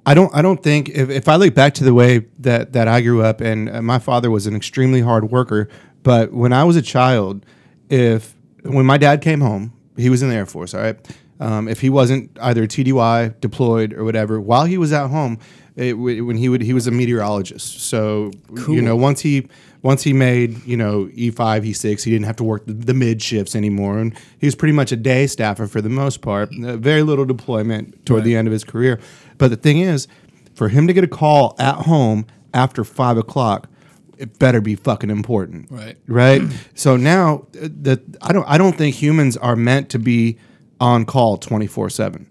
I don't. I don't think if, if I look back to the way that that I grew up, and uh, my father was an extremely hard worker. But when I was a child, if when my dad came home, he was in the Air Force. All right, um, if he wasn't either TDY deployed or whatever, while he was at home, it, when he would he was a meteorologist. So you know once he once he made you know E five E six, he didn't have to work the, the mid shifts anymore, and he was pretty much a day staffer for the most part. Uh, very little deployment toward the end of his career. But the thing is, for him to get a call at home after five o'clock, it better be fucking important, Right. Right. so now uh, that I don't I don't think humans are meant to be on call twenty four seven.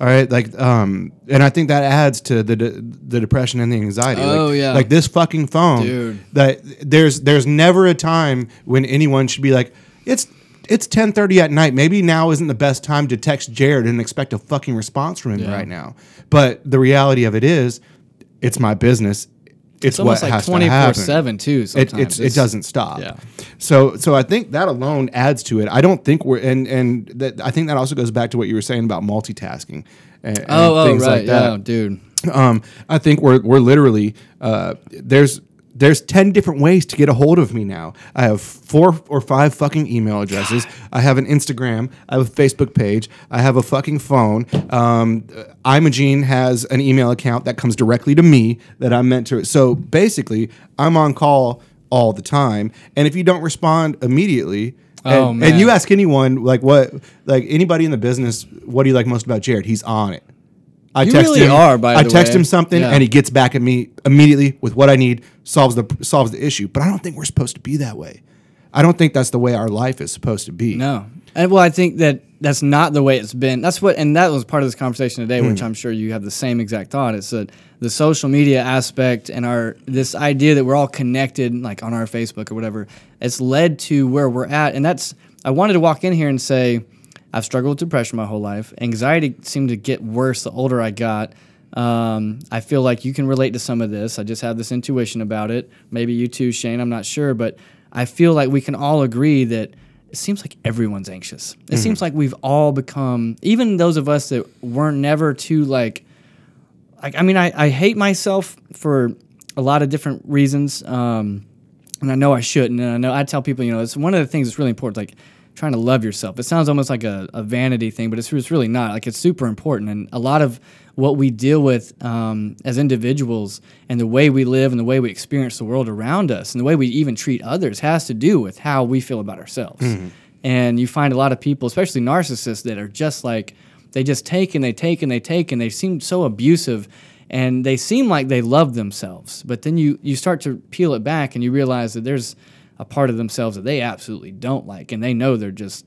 All right, like, um, and I think that adds to the de- the depression and the anxiety. Oh, like, yeah. like this fucking phone, Dude. That there's there's never a time when anyone should be like, it's it's ten thirty at night. Maybe now isn't the best time to text Jared and expect a fucking response from him Yeah. right now. But the reality of it is, it's my business. It's, It's almost what like has to twenty four happen. seven too. It, it's, it doesn't stop. Yeah. So so I think that alone adds to it. I don't think we're and and that I think that also goes back to what you were saying about multitasking. And, and Oh, oh, things right, like that. yeah, dude. Um, I think we're we're literally uh, there's there's ten different ways to get a hold of me now. I have four or five fucking email addresses. I have an Instagram. I have a Facebook page. I have a fucking phone. Um, Imogene has an email account that comes directly to me that I'm meant to. So basically, I'm on call all the time. And if you don't respond immediately. Oh, and, and you ask anyone like what like anybody in the business what do you like most about Jared he's on it I You text really him. are, by I the text way. him something, Yeah. and he gets back at me immediately with what I need. solves the solves the issue. But I don't think we're supposed to be that way. I don't think that's the way our life is supposed to be. No. And well, I think that that's not the way it's been. That's what, and that was part of this conversation today, Hmm. which I'm sure you have the same exact thought. It's that the social media aspect and our this idea that we're all connected, like on our Facebook or whatever, it's led to where we're at. And that's I wanted to walk in here and say, I've struggled with depression my whole life. Anxiety seemed to get worse the older I got. Um, I feel like you can relate to some of this. I just have this intuition about it. Maybe you too, Shane. I'm not sure, but I feel like we can all agree that it seems like everyone's anxious. It seems like we've all become, even those of us that weren't never too like, like I mean, I, I hate myself for a lot of different reasons, um, and I know I shouldn't. And I know I tell people, you know, it's one of the things that's really important, like trying to love yourself. It sounds almost like a, a vanity thing, but it's, it's really not. Like it's super important, and a lot of what we deal with um, as individuals and the way we live and the way we experience the world around us and the way we even treat others has to do with how we feel about ourselves. And you find a lot of people, especially narcissists, that are just like they just take and they take and they take and they seem so abusive and they seem like they love themselves. But then you you start to peel it back and you realize that there's a part of themselves that they absolutely don't like and they know they're just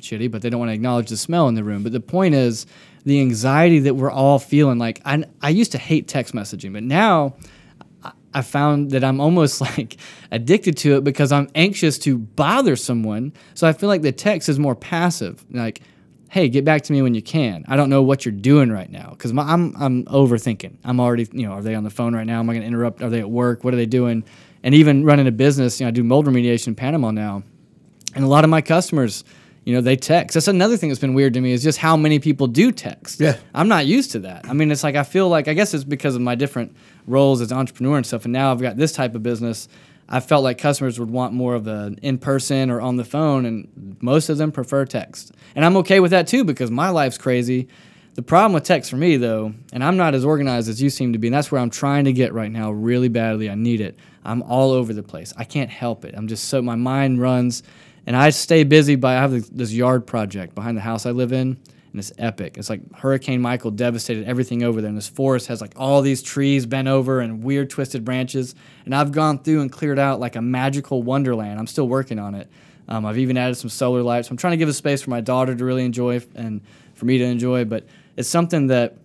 shitty, but they don't want to acknowledge the smell in the room. But the point is the anxiety that we're all feeling. Like I, I used to hate text messaging, but now I- I found that I'm almost like addicted to it because I'm anxious to bother someone. So I feel like the text is more passive. Like, hey, get back to me when you can. I don't know what you're doing right now because I'm I'm overthinking. I'm already you know are they on the phone right now? Am I going to interrupt? Are they at work? What are they doing? And even running a business, you know, I do mold remediation in Panama now, and a lot of my customers. You know, they text. That's another thing that's been weird to me is just how many people do text. Yeah. I'm not used to that. I mean, it's like I feel like I guess it's because of my different roles as entrepreneur and stuff. And now I've got this type of business. I felt like customers would want more of an in person or on the phone, and most of them prefer text. And I'm okay with that too because my life's crazy. The problem with text for me though, and I'm not as organized as you seem to be, and that's where I'm trying to get right now really badly. I need it. I'm all over the place. I can't help it. I'm just so my mind runs and I stay busy by I have this- yard project behind the house I live in, and it's epic. It's like Hurricane Michael devastated everything over there, and this forest has like all these trees bent over and weird twisted branches. And I've gone through and cleared out like a magical wonderland. I'm still working on it. Um, I've even added some solar lights. I'm trying to give a space for my daughter to really enjoy and for me to enjoy, but it's something that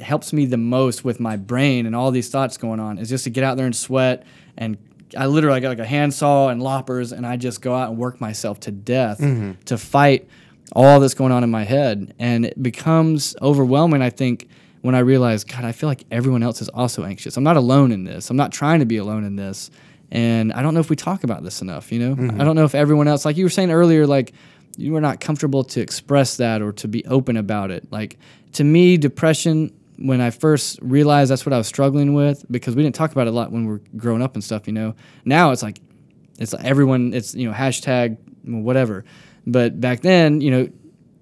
helps me the most with my brain and all these thoughts going on is just to get out there and sweat and I literally I got like a handsaw and loppers and I just go out and work myself to death mm-hmm. to fight all that's going on in my head and it becomes overwhelming I think when I realize god I feel like everyone else is also anxious. I'm not alone in this. I'm not trying to be alone in this. And I don't know if we talk about this enough, you know? Mm-hmm. I don't know if everyone else like you were saying earlier like you were not comfortable to express that or to be open about it. Like to me, depression, when I first realized that's what I was struggling with, because we didn't talk about it a lot when we were growing up and stuff, you know. Now it's like it's like everyone, it's you know hashtag whatever. But back then, you know,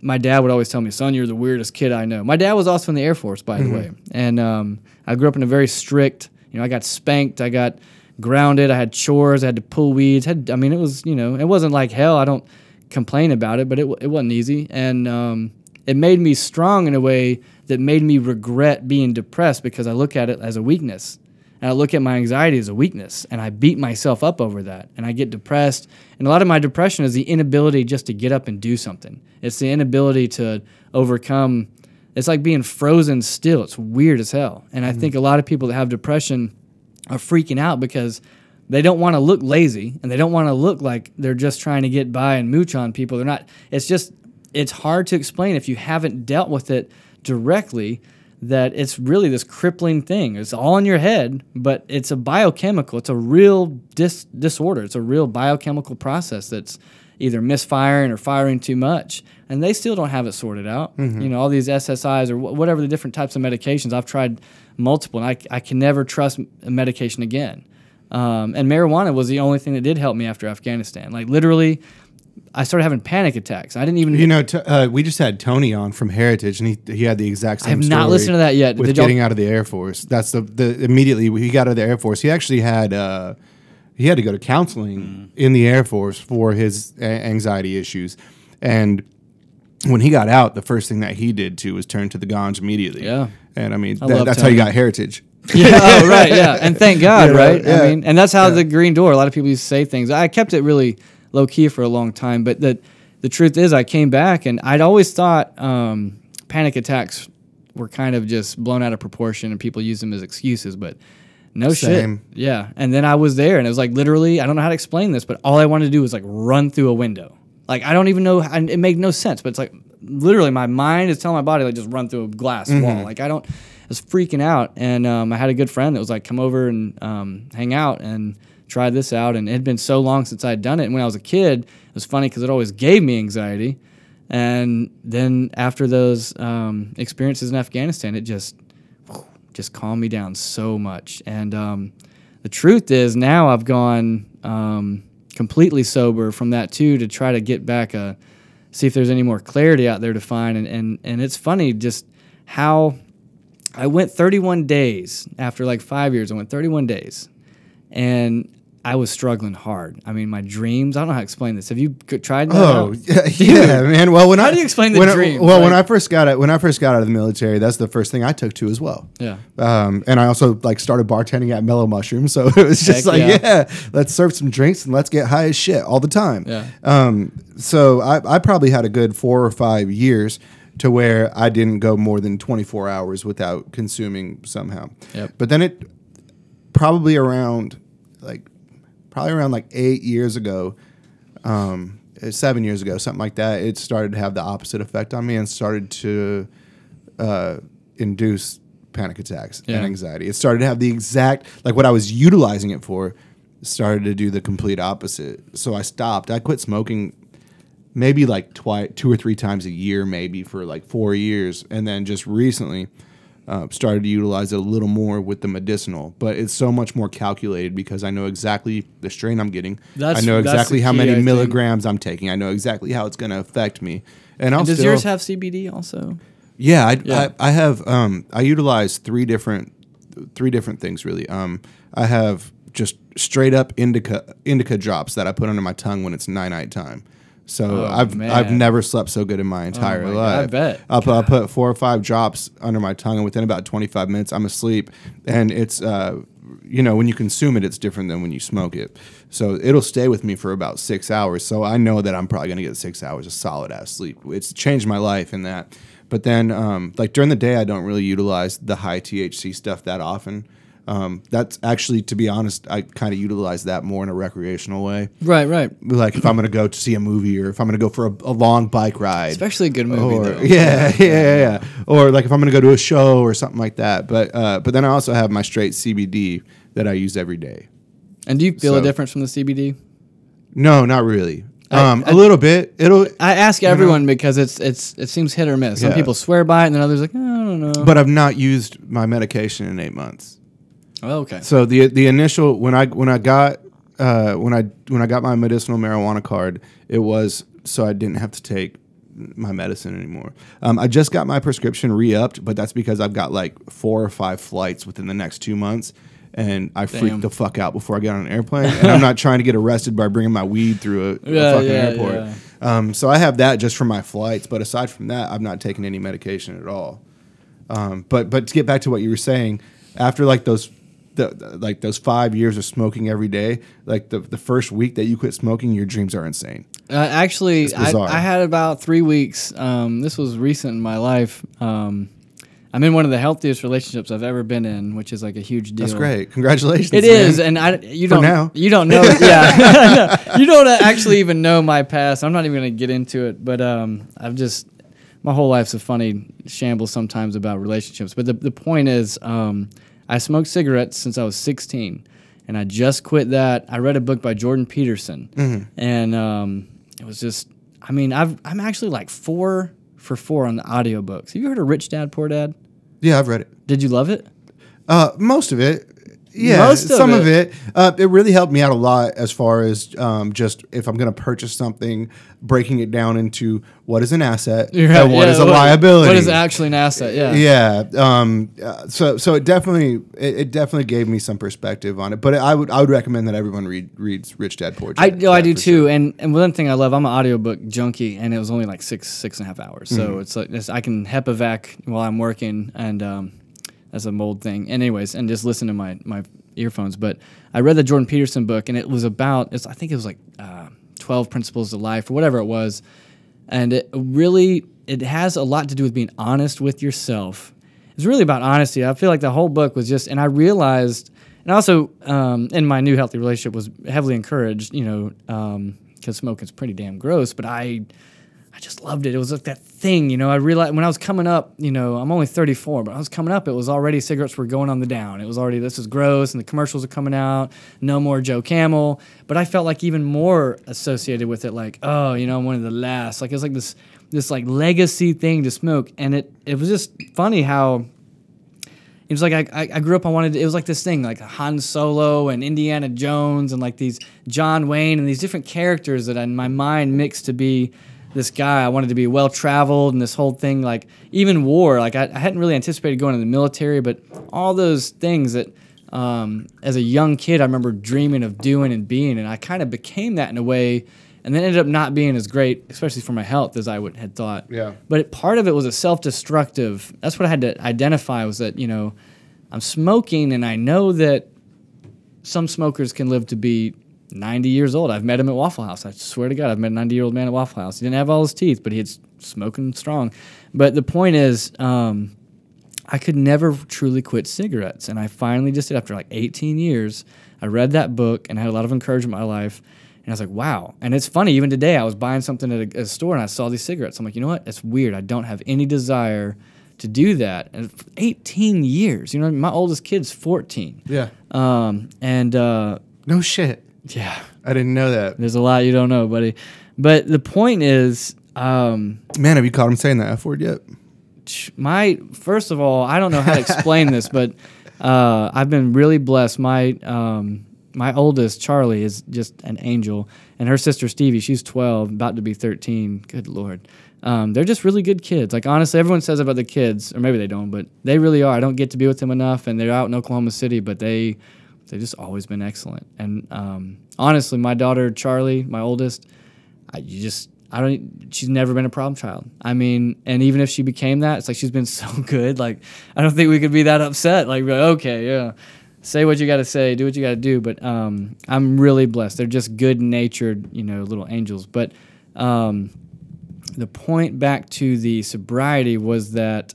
my dad would always tell me, "Son, you're the weirdest kid I know." My dad was also in the Air Force, by the way, and um, I grew up in a very strict. You know, I got spanked, I got grounded, I had chores, I had to pull weeds. Had I mean, it was you know, it wasn't like hell. I don't complain about it, but it, it wasn't easy, and um, it made me strong in a way that made me regret being depressed because I look at it as a weakness. And I look at my anxiety as a weakness and I beat myself up over that. And I get depressed. And a lot of my depression is the inability just to get up and do something. It's the inability to overcome. It's like being frozen still. It's weird as hell. And I mm-hmm. think a lot of people that have depression are freaking out because they don't want to look lazy and they don't want to look like they're just trying to get by and mooch on people. They're not. It's just, it's hard to explain if you haven't dealt with it directly that it's really this crippling thing. It's all in your head, but it's a biochemical. It's a real dis- disorder. It's a real biochemical process that's either misfiring or firing too much. And they still don't have it sorted out. You know, all these SSRIs or wh- whatever the different types of medications. I've tried multiple, and I, I can never trust a medication again. Um, and marijuana was the only thing that did help me after Afghanistan. Like literally, I started having panic attacks. I didn't even You know, t- uh, we just had Tony on from Heritage, and he he had the exact same. I have not listened to that yet. With Did y'all- getting out of the Air Force, that's the the immediately he got out of the Air Force. He actually had uh, he had to go to counseling in the Air Force for his a- anxiety issues, and when he got out, the first thing that he did too was turn to the ganj immediately. Yeah. and I mean I that- that's how you got Heritage. yeah, oh, right, yeah, and thank God, Yeah, right? yeah. I mean, and that's how the Green Door. A lot of people used to say things. I kept it really low key for a long time, but the the truth is, I came back and I'd always thought um, panic attacks were kind of just blown out of proportion and people use them as excuses, but no Same. shit. Yeah, and then I was there, and it was like literally, I don't know how to explain this, but all I wanted to do was like run through a window. Like I don't even know, and it made no sense, but it's like literally my mind is telling my body like just run through a glass wall. Like I don't, I was freaking out, and um, I had a good friend that was like come over and um, hang out and try this out, and it had been so long since I'd done it. And when I was a kid, it was funny because it always gave me anxiety, and then after those um, experiences in Afghanistan, it just just calmed me down so much. And um, the truth is, now I've gone um, completely sober from that too to try to get back a see if there's any more clarity out there to find. And and and it's funny just how I went 31 days after like five years. I went 31 days, and I was struggling hard. I mean, my dreams. I don't know how to explain this. Have you tried that? Oh yeah, yeah, man. Well, when How I, do you explain the I- dream? well, when I first got it, when I first got out of the military, that's the first thing I took to as well. Yeah. Um, and I also like started bartending at Mellow Mushroom, so it was just Heck like, yeah. yeah. let's serve some drinks and let's get high as shit all the time. Yeah. Um, so I, I probably had a good four or five years to where I didn't go more than 24 hours without consuming somehow. Yep. But then it probably around like probably around like eight years ago, um, uh, seven years ago, something like that, it started to have the opposite effect on me and started to uh, induce panic attacks Yeah. and anxiety. It started to have the exact like what I was utilizing it for started to do the complete opposite. So I stopped. I quit smoking maybe like twice, two or three times a year, maybe for like four years, and then just recently uh, started to utilize it a little more with the medicinal. But it's so much more calculated because I know exactly the strain I'm getting. That's- I know exactly how key, many I think. milligrams I'm taking. I know exactly how it's going to affect me. And, And does still, yours have CBD also? yeah, I, Yeah. I, I have. Um, I utilize three different, three different things really. Um, I have just straight up indica indica drops that I put under my tongue when it's night night time. So Oh, I've man. I've never slept so good in my entire my God, life. I bet. I'll, put- I'll put four or five drops under my tongue, and within about twenty five minutes, I'm asleep. And it's uh, you know, when you consume it, it's different than when you smoke it. So it'll stay with me for about six hours. So I know that I'm probably gonna get six hours of solid ass sleep. It's changed my life in that. But then, um, like during the day, I don't really utilize the high THC stuff that often. Um, that's actually, to be honest, I kind of utilize that more in a recreational way. Right, right. Like if I'm gonna go to see a movie or if I'm gonna go for a, a long bike ride, Especially a good movie, or though. yeah, yeah, yeah, yeah, or like if I'm gonna go to a show or something like that. But uh, but then I also have my straight CBD that I use every day. And do you feel a difference from the CBD? No, not really. I- Um, I- a little bit. It'll, I ask everyone because it's it's it seems hit or miss. Some Yeah. people swear by it, and then others like, oh, I don't know. but I've not used my medication in eight months. Oh, okay. So the the initial when I when I got uh, when I when I got my medicinal marijuana card, it was so I didn't have to take my medicine anymore. Um, I just got my prescription re-upped, but that's because I've got like four or five flights within the next two months, and I Damn. freaked the fuck out before I get on an airplane, and I'm not trying to get arrested by bringing my weed through a, a fucking yeah, airport. yeah. Um, so I have that just for my flights, but aside from that, I've not taken any medication at all. Um, but but to get back to what you were saying, after like those. The, the- like those five years of smoking every day, like the, the first week that you quit smoking, your dreams are insane. Uh, actually, I. I had about three weeks. Um, this was recent in my life. Um, I'm in one of the healthiest relationships I've ever been in, which is like a huge deal. That's great. Congratulations. It man. is, and I you For don't now. you don't know yeah you don't actually even know my past. I'm not even going to get into it, but um, I've just my whole life's a funny shambles sometimes about relationships. But the the point is, um, I smoked cigarettes since I was 16, and I just quit that. I read a book by Jordan Peterson, Mm-hmm. and um, it was just I mean I've I'm actually like four for four on the audiobooks. Have you heard of Rich Dad Poor Dad? Yeah, I've read it. Did you love it? Uh, most of it. Yeah, Most of some of it. it. Uh, it really helped me out a lot as far as um, just if I'm going to purchase something, breaking it down into what is an asset and what is a liability. What is actually an asset? Yeah. Yeah. Um, uh, so so it definitely it, it definitely gave me some perspective on it. But I would I would recommend that everyone read reads Rich Dad Poor Dad. I no, I do too. sure. And and one thing I love, I'm an audiobook junkie, and it was only like six six and a half hours. So Mm-hmm. it's like it's, I can HEPA while I'm working, and um, that's a mold thing. Anyways, and just listen to my my earphones. But I read the Jordan Peterson book, and it was about I think it was like uh, twelve principles of life or whatever it was, and it really it has a lot to do with being honest with yourself. It's really about honesty. I feel like the whole book was just, and I realized, and also um, in my new healthy relationship was heavily encouraged, you know, because smoking's pretty damn gross. But I, I just loved it. It was like that thing, you know. I realized when I was coming up, you know, I'm only 34, but I was coming up, it was already cigarettes were going on the down. It was already this is gross, and the commercials are coming out. No more Joe Camel. But I felt like even more associated with it, like oh, you know, I'm one of the last. Like it's like this this like legacy thing to smoke, and it it was just funny how it was like I, I, I grew up. I wanted. It was like this thing, like Han Solo and Indiana Jones, and like these John Wayne and these different characters that in my mind mixed to be this guy. I wanted to be well traveled, and this whole thing, like even war. Like I, I hadn't really anticipated going in the military, but all those things that um, as a young kid I remember dreaming of doing and being, and I kind of became that in a way. And then ended up not being as great, especially for my health, as I would had thought. Yeah. But it, part of it was a self-destructive. That's what I had to identify was that you know, I'm smoking, and I know that some smokers can live to be 90 years old. I've met him at Waffle House. I swear to God, I've met a 90 year old man at Waffle House. He didn't have all his teeth, but he had smoking strong. But the point is, um, I could never truly quit cigarettes. And I finally just did after like 18 years. I read that book and I had a lot of encouragement in my life. And I was like, wow. And it's funny, even today, I was buying something at a, a store and I saw these cigarettes. I'm like, you know what? It's weird. I don't have any desire to do that. And 18 years, you know, my oldest kid's 14. Yeah. Um, and uh, No shit. Yeah, I didn't know that. there's a lot you don't know, buddy. But the point is, um, Man, have you caught him saying that F word yet? my first of all, I don't know how to explain this, but uh, I've been really blessed. My um, my oldest Charlie is just an angel, and her sister Stevie, she's twelve, about to be thirteen. Good lord, um, they're just really good kids. Like honestly, everyone says about the kids, or maybe they don't, but they really are. I don't get to be with them enough, and they're out in Oklahoma City, but they they've just always been excellent. And um, honestly, my daughter Charlie, my oldest, I, you just I don't. She's never been a problem child. I mean, and even if she became that, it's like she's been so good. Like I don't think we could be that upset. Like, like, okay, yeah, say what you got to say, do what you got to do. But um, I'm really blessed. They're just good natured, you know, little angels. But um, the point back to the sobriety was that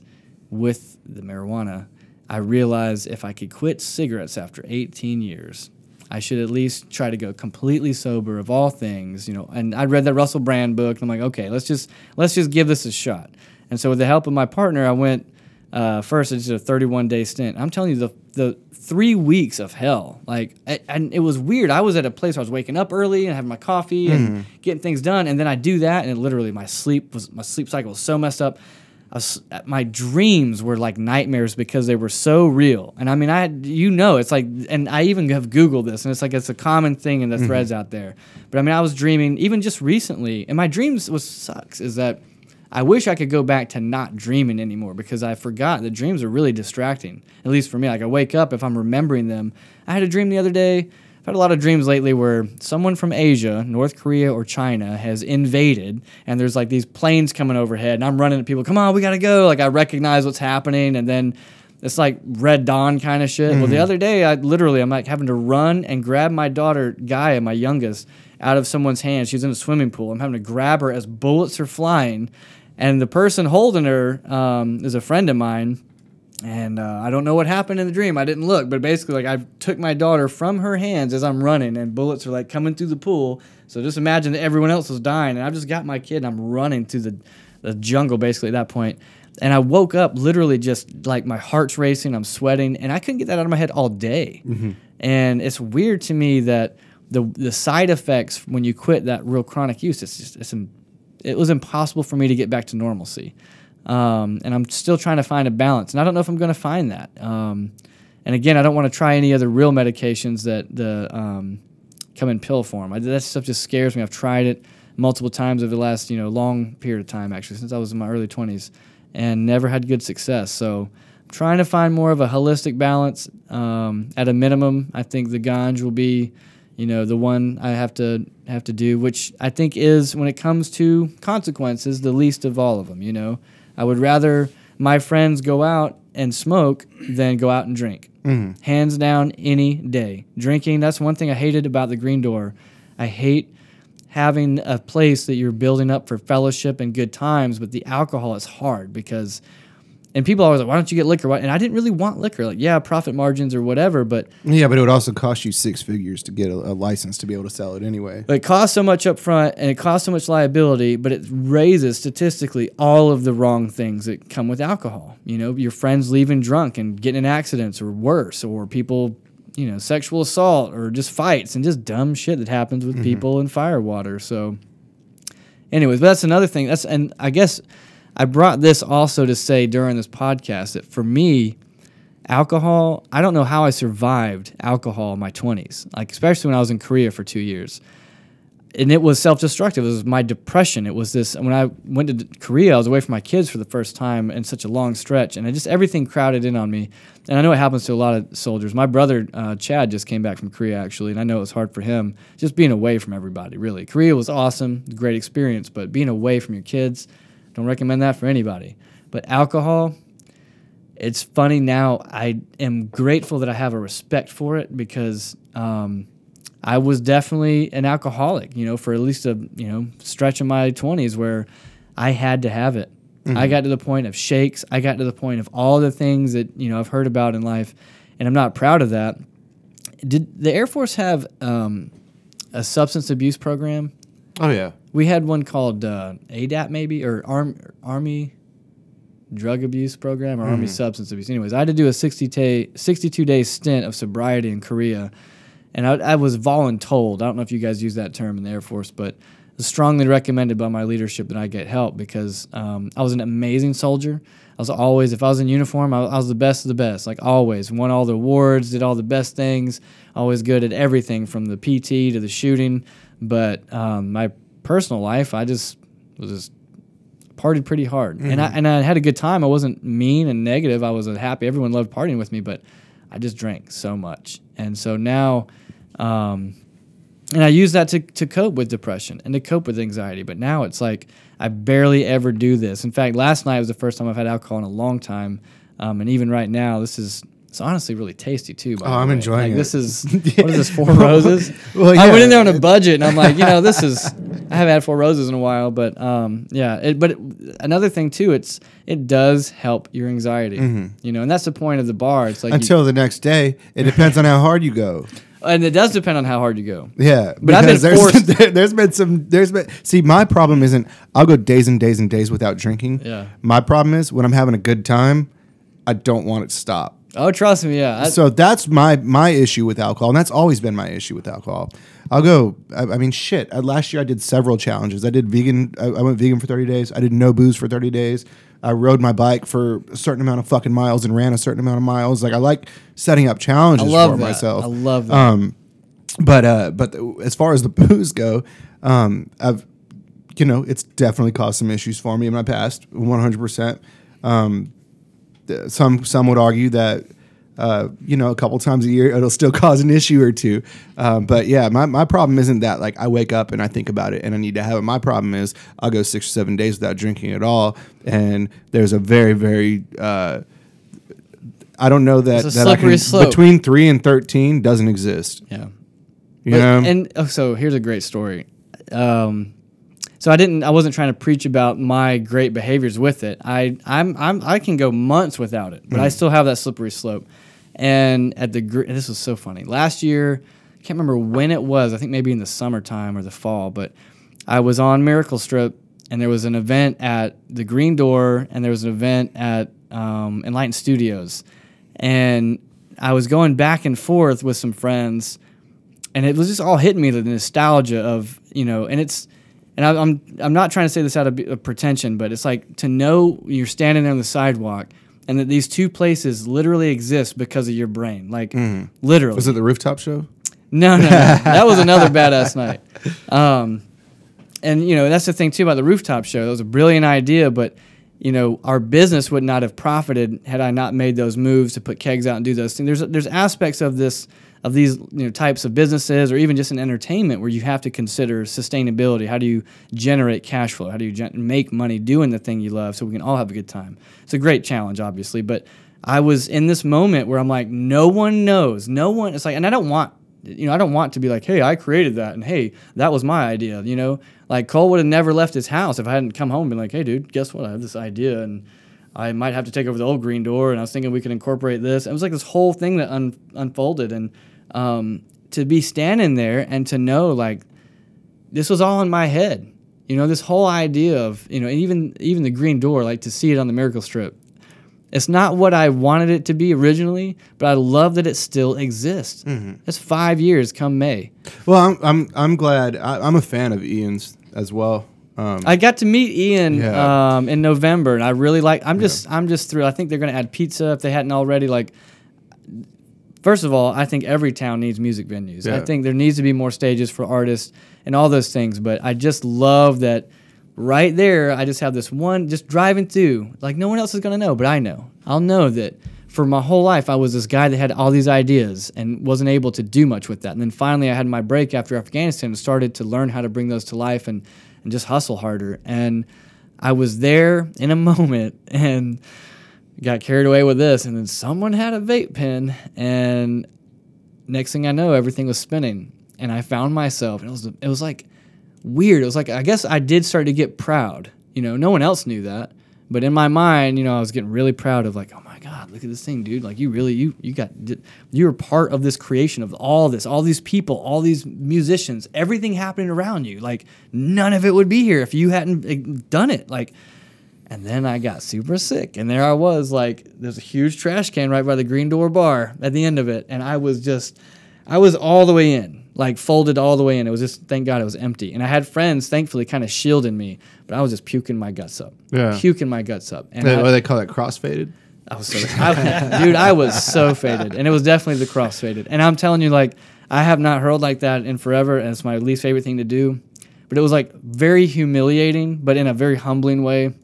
with the marijuana, I realized if I could quit cigarettes after 18 years, I should at least try to go completely sober of all things, you know. And I read that Russell Brand book, and I'm like, okay, let's just let's just give this a shot. And so with the help of my partner, I went uh, first. I did a 31 day stint. I'm telling you, the the three weeks of hell, like, I, and it was weird. I was at a place where I was waking up early and having my coffee and getting things done, and then I do that, and it literally my sleep was my sleep cycle was so messed up. Was, my dreams were like nightmares because they were so real. And I mean, I you know, it's like, and I even have Googled this, and it's like it's a common thing in the mm-hmm. threads out there. But I mean, I was dreaming even just recently, and my dreams was sucks is that I wish I could go back to not dreaming anymore because I forgot that dreams are really distracting. At least for me, like I wake up if I'm remembering them. I had a dream the other day. I've had a lot of dreams lately where someone from Asia, North Korea or China has invaded and there's like these planes coming overhead and I'm running at people, "Come on, we got to go." Like I recognize what's happening and then it's like red dawn kind of shit. Well, the other day I literally I'm like having to run and grab my daughter Gaia, my youngest, out of someone's hand. She's in a swimming pool. I'm having to grab her as bullets are flying, and the person holding her um, is a friend of mine. And uh, I don't know what happened in the dream. I didn't look, but basically, like I took my daughter from her hands as I'm running, and bullets are like coming through the pool. So just imagine that everyone else was dying, and I've just got my kid, and I'm running through the, the jungle basically at that point. And I woke up literally just like my heart's racing, I'm sweating, and I couldn't get that out of my head all day. And it's weird to me that the the side effects when you quit that real chronic use, it's just it's it was impossible for me to get back to normalcy. Um, and I'm still trying to find a balance, and I don't know if I'm going to find that. Um, and again, I don't want to try any other real medications that the um, come in pill form. I, that stuff just scares me. I've tried it multiple times over the last you know long period of time, actually, since I was in my early 20s, and never had good success. So I'm trying to find more of a holistic balance. Um, at a minimum, I think the ganj will be, you know, the one I have to have to do, which I think is when it comes to consequences, the least of all of them. You know, I would rather my friends go out and smoke than go out and drink. Mm-hmm. Hands down, any day. Drinking, that's one thing I hated about the Green Door. I hate having a place that you're building up for fellowship and good times, but the alcohol is hard because, and people are always like, why don't you get liquor? Why- And I didn't really want liquor. Like, yeah, profit margins or whatever, but Yeah, but it would also cost you six figures to get a, a license to be able to sell it anyway. it costs so much up front and it costs so much liability, but it raises statistically all of the wrong things that come with alcohol. You know, your friends leaving drunk and getting in accidents or worse, or people, you know, sexual assault or just fights and just dumb shit that happens with mm-hmm. people in firewater. So, anyways, but that's another thing. That's and I guess I brought this also to say during this podcast that for me, alcohol, I don't know how I survived alcohol in my 20s, like especially when I was in Korea for 2 years. And it was self-destructive. It was my depression. It was this when I went to Korea, I was away from my kids for the first time in such a long stretch and it just everything crowded in on me. And I know it happens to a lot of soldiers. My brother uh, Chad just came back from Korea actually, and I know it was hard for him just being away from everybody, really. Korea was awesome, great experience, but being away from your kids, don't recommend that for anybody. But alcohol, it's funny now. I am grateful that I have a respect for it because um, I was definitely an alcoholic, you know, for at least a you know stretch of my twenties where I had to have it. I got to the point of shakes. I got to the point of all the things that you know I've heard about in life, and I'm not proud of that. Did the Air Force have um, a substance abuse program? Oh yeah. We had one called uh, ADAP maybe or Arm, Army Drug Abuse Program or Army Substance Abuse. Anyways, I had to do a 60 day, 62 day stint of sobriety in Korea, and I, I was voluntold. I don't know if you guys use that term in the Air Force, but strongly recommended by my leadership that I get help because um, I was an amazing soldier. I was always, if I was in uniform, I, I was the best of the best, like always. Won all the awards, did all the best things, always good at everything from the PT to the shooting. But um, my personal life, I just was just partied pretty hard, and I and I had a good time. I wasn't mean and negative. I was happy. Everyone loved partying with me, but I just drank so much, and so now, um, and I use that to to cope with depression and to cope with anxiety. But now it's like I barely ever do this. In fact, last night was the first time I've had alcohol in a long time, um, and even right now, this is. It's honestly really tasty too. Oh, I'm way. enjoying like, it. This is what is this? Four roses. Well, I went in there on a budget, and I'm like, you know, this is. I haven't had four roses in a while, but um, yeah. It, but it, another thing too, it's it does help your anxiety, you know, and that's the point of the bar. It's like, you- Until the next day, it depends on how hard you go. and it does depend on how hard you go. Yeah, But I've been there's, forced- there, there's been some. There's been. See, my problem isn't. I'll go days and days and days without drinking. Yeah. My problem is when I'm having a good time, I don't want it to stop. Oh, trust me, yeah. I, so that's my my issue with alcohol, and that's always been my issue with alcohol. I'll go. I, I mean, shit. Uh, last year I did several challenges. I did vegan. I, I went vegan for thirty days. I did no booze for thirty days. I rode my bike for a certain amount of fucking miles and ran a certain amount of miles. Like I like setting up I challenges for that. myself. I love that. Um, but uh, but as far as the booze go, um, I've you know, it's definitely caused some issues for me in my past, 100%. Um, th- some some would argue that, uh, you know, a couple times a year it'll still cause an issue or two. Um, but yeah, my, my problem isn't that like I wake up and I think about it and I need to have it. My problem is I'll go six or seven days without drinking at all, and there's a very very uh, I don't know that that I can slope. between three and thirteen doesn't exist. Yeah. You But- know, and oh, so here's a great story. Um, so I didn't. I wasn't trying to preach about my great behaviors with it. I I'm, I'm I can go months without it, but I still have that slippery slope. And at the gr- this was so funny. Last year, I can't remember when it was. I think maybe in the summertime or the fall. But I was on Miracle Strip, and there was an event at the Green Door, and there was an event at um, Enlightened Studios, and I was going back and forth with some friends and it was just all hitting me the nostalgia of you know and it's and I, i'm i'm not trying to say this out of, of pretension but it's like to know you're standing there on the sidewalk and that these two places literally exist because of your brain like literally was it the rooftop show? no, no, no. that was another badass night. Um, and you know that's the thing too about the rooftop show. That was a brilliant idea, but you know our business would not have profited had I not made those moves to put kegs out and do those things. There's there's aspects of this of these you know types of businesses or even just in entertainment where you have to consider sustainability. How do you generate cash flow? How do you gen- make money doing the thing you love so we can all have a good time? It's a great challenge, obviously, but I was in this moment where I'm like, no one knows, no one. It's like, and I don't want you know, I don't want to be like, hey, I created that, and hey, that was my idea. You know, like Cole would have never left his house if I hadn't come home and been like, hey, dude, guess what? I have this idea, and I might have to take over the old green door, and I was thinking we could incorporate this. It was like this whole thing that un- unfolded, and um, to be standing there and to know like this was all in my head. You know, this whole idea of you know, even even the green door, like to see it on the Miracle Strip. It's not what I wanted it to be originally, but I love that it still exists. It's five years come May. Well, I'm I'm I'm glad. I, I'm a fan of Ian's as well. Um, I got to meet Ian Yeah. um, in November, and I really like. I'm just I'm just thrilled. I think they're going to add pizza if they hadn't already. Like, first of all, I think every town needs music venues. I think there needs to be more stages for artists and all those things. But I just love that right there. I just have this one just driving through. Like no one else is going to know, but I know. I'll know that. For my whole life, I was this guy that had all these ideas and wasn't able to do much with that. And then finally, I had my break after Afghanistan and started to learn how to bring those to life and, and just hustle harder. And I was there in a moment and got carried away with this. And then someone had a vape pen, and next thing I know, everything was spinning. And I found myself, and it was it was like weird. It was like I guess I did start to get proud. You know, no one else knew that, but in my mind, you know, I was getting really proud of like, oh god, look at this thing, dude! Like you really you you got you were part of this creation of all this, all these people, all these musicians, everything happening around you. Like none of it would be here if you hadn't eh, done it. Like. And then I got super sick, and there I was, like, there's a huge trash can right by the Green Door Bar at the end of it, and I was just, I was all the way in, like folded all the way in. It was just, thank God, it was empty, and I had friends, thankfully, kind of shielding me, but I was just puking my guts up, Yeah. puking my guts up, and they, I, what do they call that crossfaded? I was so, I, dude, I was so faded, and it was definitely the cross faded. And I'm telling you, like, I have not hurled like that in forever, and it's my least favorite thing to do. But it was like very humiliating, but in a very humbling way,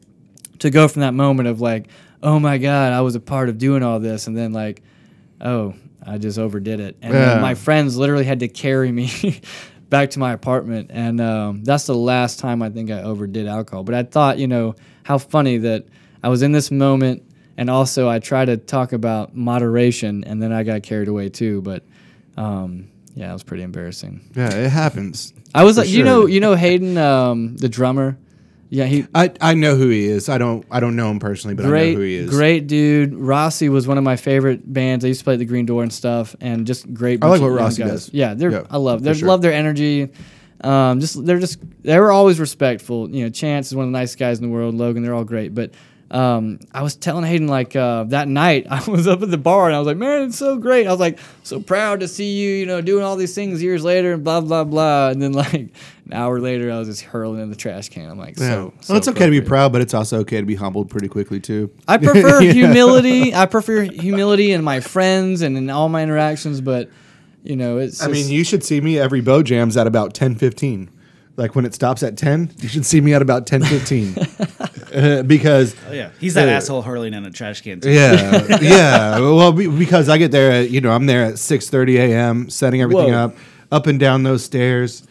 to go from that moment of like, oh my god, I was a part of doing all this, and then like, oh, I just overdid it, and Yeah. my friends literally had to carry me. Back to my apartment, and um, that's the last time I think I overdid alcohol. But I thought, you know, how funny that I was in this moment and also I try to talk about moderation, and then I got carried away too. But um, yeah, it was pretty embarrassing. Yeah, it happens. I was like, you know, you know Hayden, um, the drummer. Yeah, he I, I know who he is. I don't I don't know him personally, but I know who he is. great dude. Rossi was one of my favorite bands. I used to play at the Green Door and stuff, and just great. I like what Rossi guys. does. Yeah, they're Yeah, I love. They sure. love their energy. Um, just they're just they were always respectful. You know, Chance is one of the nicest guys in the world. Logan, they're all great. But um, I was telling Hayden like uh, that night I was up at the bar and I was like, man, it's so great. I was like, so proud to see you. You know, doing all these things years later and blah blah blah. And then like an hour later, I was just hurling in the trash can. I'm like, Yeah. so. well, it's okay to be proud, but it's also okay to be humbled pretty quickly too. I prefer humility. I prefer humility in my friends and in all my interactions, but you know, it's. I mean, you should see me every bow jams at about ten fifteen. Like when it stops at ten, you should see me at about ten fifteen, uh, because Oh, yeah, he's that Uh, asshole hurling in a trash can. Too. yeah, yeah. Well, be- because I get there, at, you know, I'm there at six thirty a.m. setting everything Whoa. up, up and down those stairs.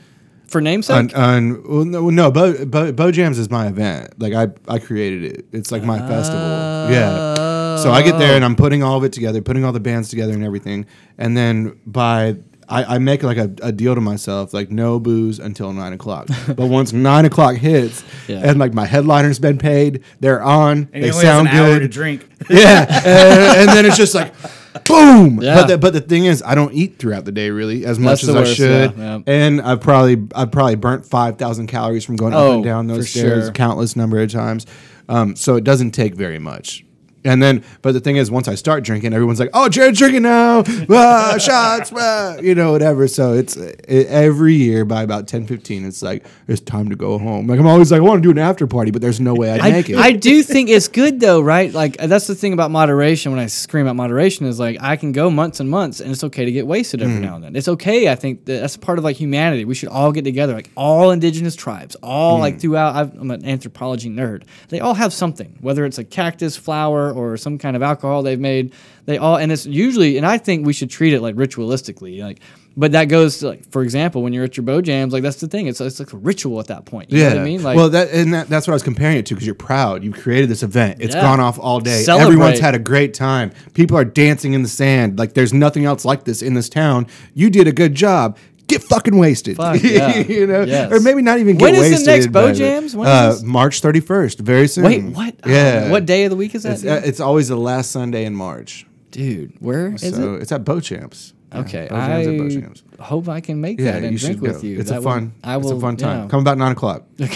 For namesake? On, on well, no, no Bo, Bo, Bo Jams is my event. Like I, I created it. It's like my festival. Yeah. So I get there and I'm putting all of it together, putting all the bands together and everything, and then by I, I make like a, a deal to myself, like no booze until nine o'clock. but once nine o'clock hits, Yeah. and like my headliner's been paid, they're on, And they he only has sound an hour good to drink. yeah, and, and then it's just like boom. Yeah. But the, but the thing is, I don't eat throughout the day really as much That's as the I worst, should, yeah, yeah. and I've probably I've probably burnt five thousand calories from going up Oh, and down those stairs sure. countless number of times. Um, so it doesn't take very much. And then, but the thing is, once I start drinking, everyone's like, "Oh, Jared's drinking now, ah, shots, ah," you know, whatever." So it's it, every year by about 10, 15, it's like it's time to go home. Like I'm always like, "I want to do an after party," but there's no way I'd I, make it. I do think it's good though, right? Like that's the thing about moderation. When I scream out moderation, is like I can go months and months, and it's okay to get wasted every now and then. It's okay. I think that that's part of like humanity. We should all get together, like all indigenous tribes, all Hmm. like throughout. I've, I'm an anthropology nerd. They all have something, whether it's a cactus, flower, or some kind of alcohol they've made. They all, and it's usually, and I think we should treat it like ritualistically, like. But that goes to like, for example, when you're at your bow jams, like that's the thing. It's it's like a ritual at that point. You know what I mean? Like, well, that and that, that's what I was comparing it to because you're proud. You created this event. It's Yeah. gone off all day. Celebrate. Everyone's had a great time. People are dancing in the sand. Like there's nothing else like this in this town. You did a good job. Get fucking wasted. Fuck, yeah. you know, Yes. or maybe not even get wasted. When is the next Bow but, Jams? When is uh? March 31st. Very soon. Wait, what? Oh, Yeah. what day of the week is that? It's, uh, it's always the last Sunday in March. Dude, where is so it? it's at Bow Champs. Yeah, Okay, Bow Jams at Bow I hope I can make Yeah, that and you drink go. with you. It's That a will- fun. I will. it's a fun time. yeah. Come about nine o'clock. yeah,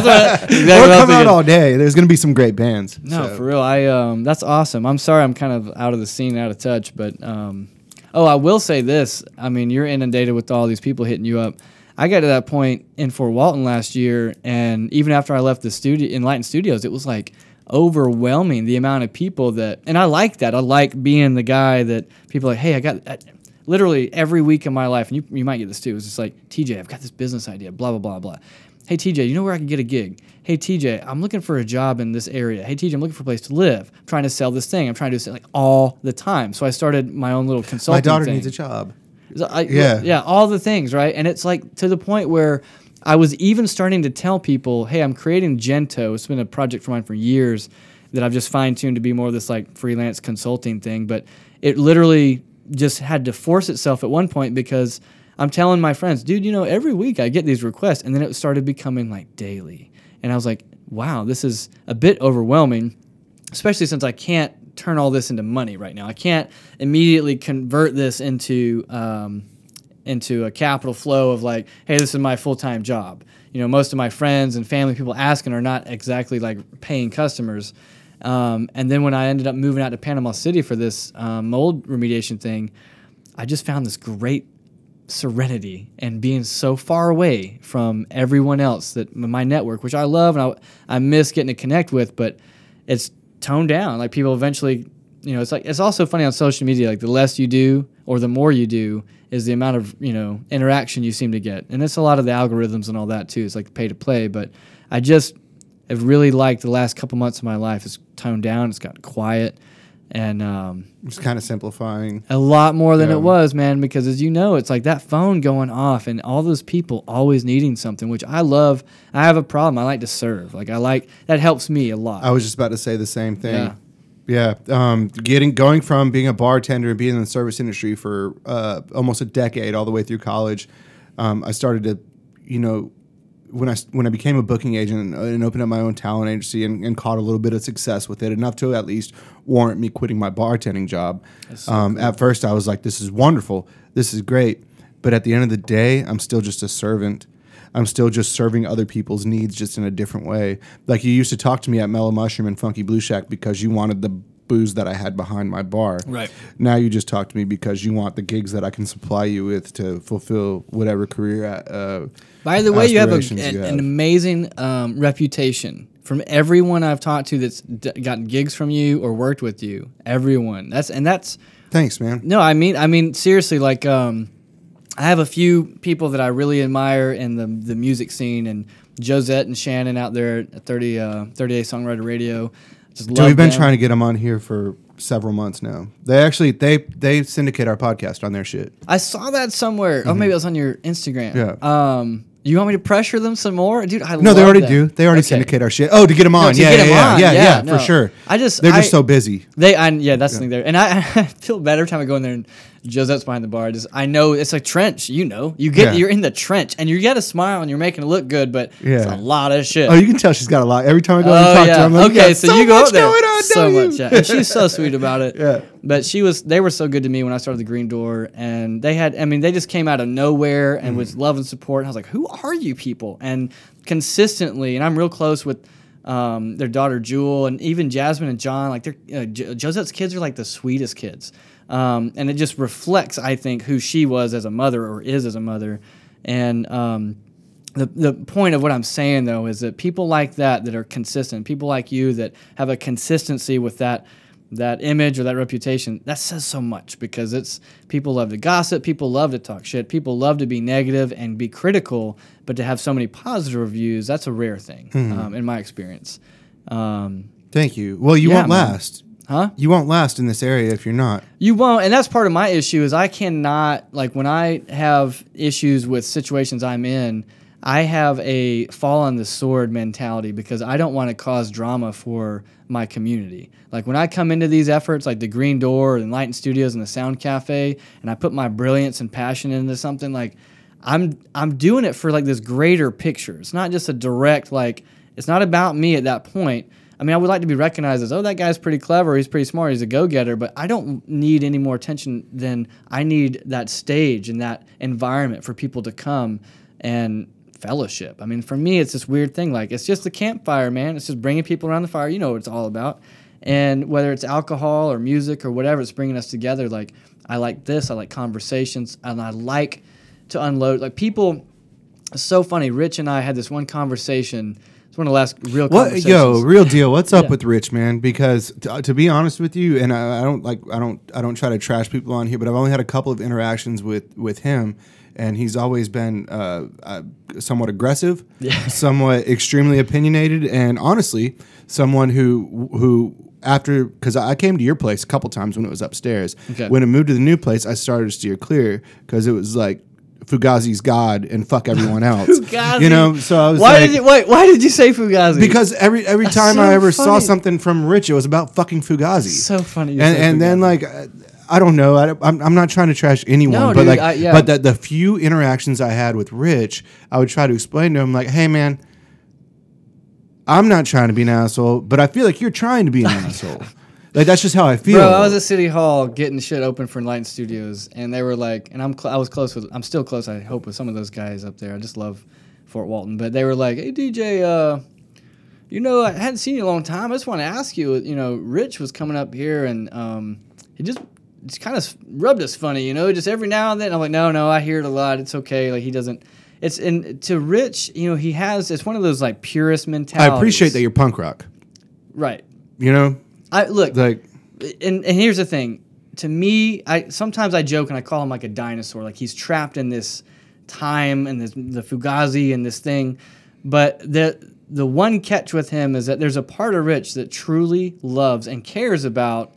that's exactly or what I was come out all day. There's going to be some great bands. No, so. for real. I um, that's awesome. I'm sorry, I'm kind of out of the scene, out of touch, but um, oh, I will say this. I mean, you're inundated with all these people hitting you up. I got to that point in Fort Walton last year, and even after I left the studio, Enlightened Studios, it was like overwhelming the amount of people that, and I like that. I like being the guy that people like, hey, I got. Literally every week of my life, and you, you might get this too. It's just like TJ, I've got this business idea, blah blah blah blah. Hey TJ, you know where I can get a gig? Hey TJ, I'm looking for a job in this area. Hey TJ, I'm looking for a place to live. I'm trying to sell this thing. I'm trying to do this like all the time. So I started my own little consulting. My daughter thing. needs a job. So I, Yeah. yeah, all the things, right? And it's like to the point where I was even starting to tell people, "Hey, I'm creating Gento. It's been a project for mine for years that I've just fine tuned to be more of this like freelance consulting thing." But it literally just had to force itself at one point because I'm telling my friends, "Dude, you know, every week I get these requests," and then it started becoming like daily, and I was like, "Wow, this is a bit overwhelming." especially since I can't turn all this into money right now. I can't immediately convert this into um, into a capital flow of like, hey, this is my full time job. You know, most of my friends and family people asking are not exactly like paying customers. Um, and then when I ended up moving out to Panama City for this um, mold remediation thing, I just found this great serenity and being so far away from everyone else that my network, which I love and I, I miss getting to connect with, but it's toned down. Like people eventually, you know, it's like it's also funny on social media. Like the less you do or the more you do is the amount of you know interaction you seem to get, and it's a lot of the algorithms and all that too. It's like pay to play, but I just have really liked the last couple months of my life. It's toned down. It's gotten quiet. And um, It's kind of simplifying. a lot more than Yeah. it was, man. Because as you know, it's like that phone going off, and all those people always needing something, which I love. I have a problem. I like to serve. Like I like that helps me a lot. I was just about to say the same thing. Yeah. Yeah, um, getting going from being a bartender and being in the service industry for uh, almost a decade, all the way through college, um, I started to, you know, when I when I became a booking agent and, and opened up my own talent agency and, and caught a little bit of success with it, enough to at least warrant me quitting my bartending job. um, At first, I was like, "This is wonderful, this is great," but at the end of the day, I'm still just a servant. I'm still just serving other people's needs just in a different way. Like you used to talk to me at Mellow Mushroom and Funky Blue Shack because you wanted the booze that I had behind my bar. Right. Now you just talk to me because you want the gigs that I can supply you with to fulfill whatever career. Uh, By the way, you have, a, an, you an amazing um, reputation from everyone I've talked to that's d- gotten gigs from you or worked with you. Everyone. That's and that's Thanks, man. no. I mean, I mean seriously. Like, um, I have a few people that I really admire in the the music scene, and Josette and Shannon out there at 30 uh, 30 Songwriter Radio. Just So love we've been them. trying to get them on here for several months now. They actually they they syndicate our podcast on their shit. I saw that somewhere. Oh, maybe it was on your Instagram. Mm-hmm. Yeah. Um, you want me to pressure them some more, dude? I No, they already them. do. They already Okay. syndicate our shit. Oh, to get them on. to yeah, yeah, 'em yeah, on. yeah, Yeah, yeah, no. for sure. I just- they're just so busy. They, I, yeah, that's the thing there, and I, I feel better every time I go in there and Josette's behind the bar. Just I know it's a trench. You know, you get Yeah. you're in the trench, and you get a smile and you're making it look good, but it's a lot of shit. Oh, you can tell she's got a lot. Every time I go Oh, and talk yeah. to her, I'm like, okay, "You so got you go up there. on, so much, yeah. And she's so sweet about it. Yeah. But she was. They were so good to me when I started the Green Door, and they had. I mean, they just came out of nowhere and Mm. with love and support. And I was like, who are you people? And consistently, and I'm real close with. Um, their daughter Jewel and even Jasmine and John, like they're uh, Jo- Josette's kids are like the sweetest kids, um, and it just reflects, I think, who she was as a mother or is as a mother, and um, the, the point of what I'm saying though is that people like that that are consistent, people like you that have a consistency with that that image or that reputation, that says so much because it's people love to gossip, people love to talk shit, people love to be negative and be critical, but to have so many positive reviews, that's a rare thing um, in my experience. Um, Thank you. Well, you Yeah, won't man. last. huh? You won't last in this area if you're not. You won't, and that's part of my issue is I cannot like when I have issues with situations I'm in, I have a fall on the sword mentality because I don't want to cause drama for my community. Like when I come into these efforts, like the Green Door and Light Studios and the Sound Cafe, and I put my brilliance and passion into something, like I'm I'm doing it for like this greater picture. It's not just a direct like it's not about me at that point. I mean, I would like to be recognized as, oh, that guy's pretty clever. He's pretty smart. He's a go getter. But I don't need any more attention than I need that stage and that environment for people to come and fellowship. I mean, for me, it's this weird thing. Like, it's just a campfire, man. It's just bringing people around the fire. You know what it's all about. And whether it's alcohol or music or whatever, it's bringing us together. Like, I like this. I like conversations. And I like to unload. Like, people, it's so funny. Rich and I had this one conversation. It's one of the last real What, conversations. yo, real deal. What's up Yeah. with Rich, man? Because t- uh, to be honest with you, and I, I don't like, I don't, I don't try to trash people on here, but I've only had a couple of interactions with with him, and he's always been uh, uh, somewhat aggressive, somewhat extremely opinionated, and honestly, someone who who after because I came to your place a couple times when it was upstairs. Okay. When I moved to the new place, I started to steer clear because it was like. Fugazi's God and fuck everyone else. Fugazi. You know, so I was Why like, did you wait? Why did you say Fugazi? because every every That's time so I ever saw something from Rich, it was about fucking Fugazi. so funny. you and and then like uh, I don't know. I, I'm I'm not trying to trash anyone, No, but dude, like I- yeah. but the the few interactions I had with Rich, I would try to explain to him like, hey man, I'm not trying to be an asshole, but I feel like you're trying to be an asshole. Like that's just how I feel. Bro, I was at City Hall getting shit open for Enlightened Studios, and they were like, and I'm cl- I was close with, I'm still close, I hope, with some of those guys up there. I just love Fort Walton, but they were like, hey TJ, uh, you know, I hadn't seen you in a long time. I just want to ask you, you know, Rich was coming up here, and um, he just. It's kind of rubbed us funny, you know. Just every now and then, I'm like, no, no, I hear it a lot. It's okay. Like he doesn't. It's and to Rich, you know, he has. It's one of those like purist mentality. I appreciate that you're punk rock. right. You know, I look like and, and here's the thing to me i sometimes i joke and i call him like a dinosaur like he's trapped in this time and this the fugazi and this thing but the the one catch with him is that there's a part of rich that truly loves and cares about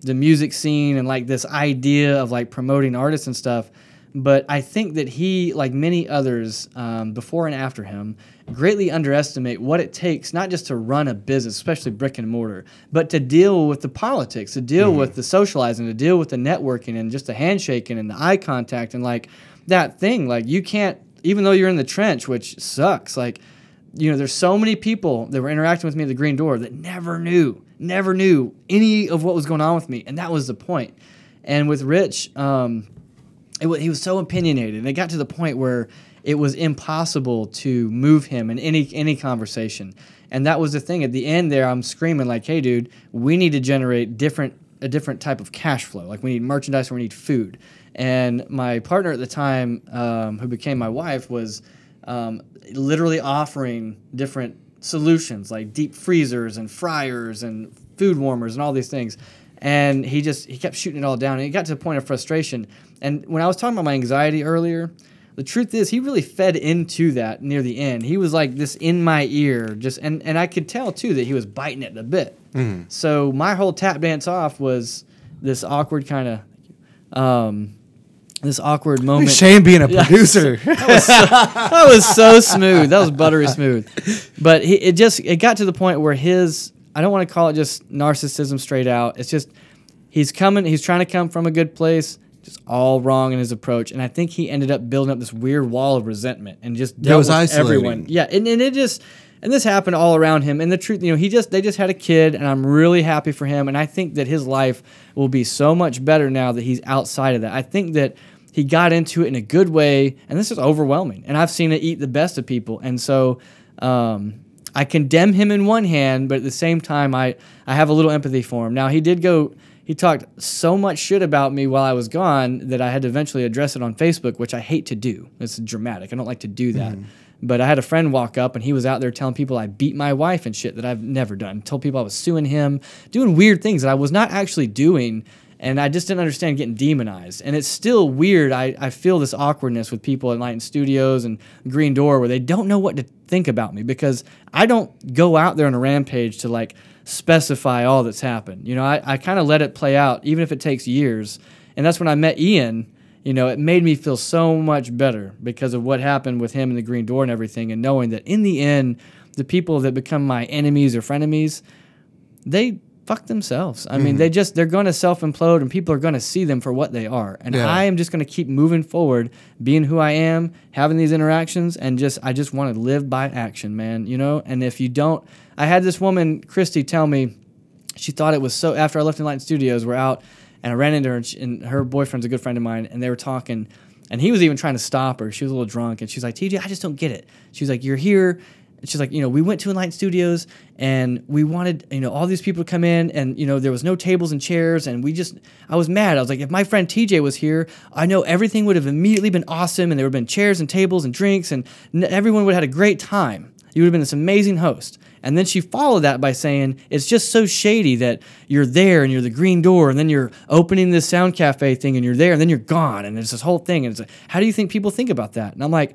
the music scene and like this idea of like promoting artists and stuff. But i think that he like many others um, before and after him greatly underestimate what it takes not just to run a business especially brick and mortar but to deal with the politics to deal with the socializing to deal with the networking and just the handshaking and the eye contact and like that thing. Like you can't even though you're in the trench which sucks like you know, there's so many people that were interacting with me at the Green Door that never knew, never knew any of what was going on with me, and that was the point. And with Rich, um, it, wa- he was so opinionated, and it got to the point where it was impossible to move him in any any conversation. And that was the thing. At the end, there, I'm screaming like, "Hey, dude, we need to generate different a different type of cash flow. Like we need merchandise, or we need food." And my partner at the time, um, who became my wife, was um, literally offering different solutions like deep freezers and fryers and food warmers and all these things. and he just he kept shooting it all down, and it got to the point of frustration. And when I was talking about my anxiety earlier, the truth is he really fed into that near the end. He was like this in my ear, just and and I could tell too that he was biting it a bit. So my whole tap dance off was this awkward kind of. Um, this awkward moment. Shane being a producer. that was so smooth. That was buttery smooth. But he, it just it got to the point where his I don't want to call it just narcissism straight out. It's just he's coming. He's trying to come from a good place. Just all wrong in his approach, and I think he ended up building up this weird wall of resentment and just dealt was with isolating. everyone. Yeah, and, and it just and this happened all around him. And the truth, you know, he just they just had a kid, and I'm really happy for him. And I think that his life will be so much better now that he's outside of that. I think that he got into it in a good way, and this is overwhelming. And I've seen it eat the best of people, and so. Um, I condemn him in one hand, but at the same time, I, I have a little empathy for him. Now, he did go, he talked so much shit about me while I was gone that I had to eventually address it on Facebook, which I hate to do. It's dramatic. I don't like to do that. But I had a friend walk up and he was out there telling people I beat my wife and shit that I've never done. Told people I was suing him, doing weird things that I was not actually doing. And I just didn't understand getting demonized. And it's still weird. I, I feel this awkwardness with people at Enlightened Studios and Green Door where they don't know what to think about me because I don't go out there on a rampage to like specify all that's happened. You know, I, I kind of let it play out, even if it takes years. And that's when I met Ian. You know, it made me feel so much better because of what happened with him and the Green Door and everything, and knowing that in the end, the people that become my enemies or frenemies, they fuck themselves. I mean, mm-hmm. they just they're going to self implode, and people are going to see them for what they are. And Yeah. I am just going to keep moving forward, being who I am, having these interactions, and just I just want to live by action, man. You know. And if you don't, I had this woman, Christy, tell me she thought it was so. After I left Enlightened Studios, we're out, and I ran into her, and, she, and her boyfriend's a good friend of mine, and they were talking, and he was even trying to stop her. She was a little drunk, and she's like, "TJ, I just don't get it." She's like, "You're here." And She's like, you know, we went to Enlightened Studios and we wanted, you know, all these people to come in and, you know, there was no tables and chairs and we just, I was mad. I was like, if my friend TJ was here, I know everything would have immediately been awesome and there would have been chairs and tables and drinks and everyone would have had a great time. You would have been this amazing host. And then she followed that by saying, it's just so shady that you're there and you're the green door and then you're opening this sound cafe thing and you're there and then you're gone. And there's this whole thing. And it's like, how do you think people think about that? And I'm like,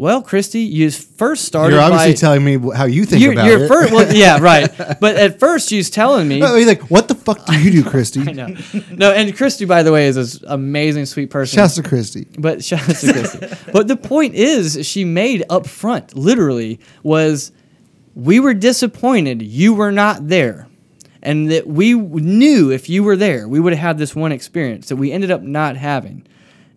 well, Christy, you first started You're obviously by, telling me how you think you're, about you're it. fir- well, yeah, right. But at first, she's telling me. Oh, he's like, what the fuck do you do, Christy? I know. No, and Christy, by the way, is this amazing, sweet person. Shouts to Christy. But shout out to Christy. but the point is, she made up front, literally, was we were disappointed you were not there. And that we knew if you were there, we would have had this one experience that we ended up not having.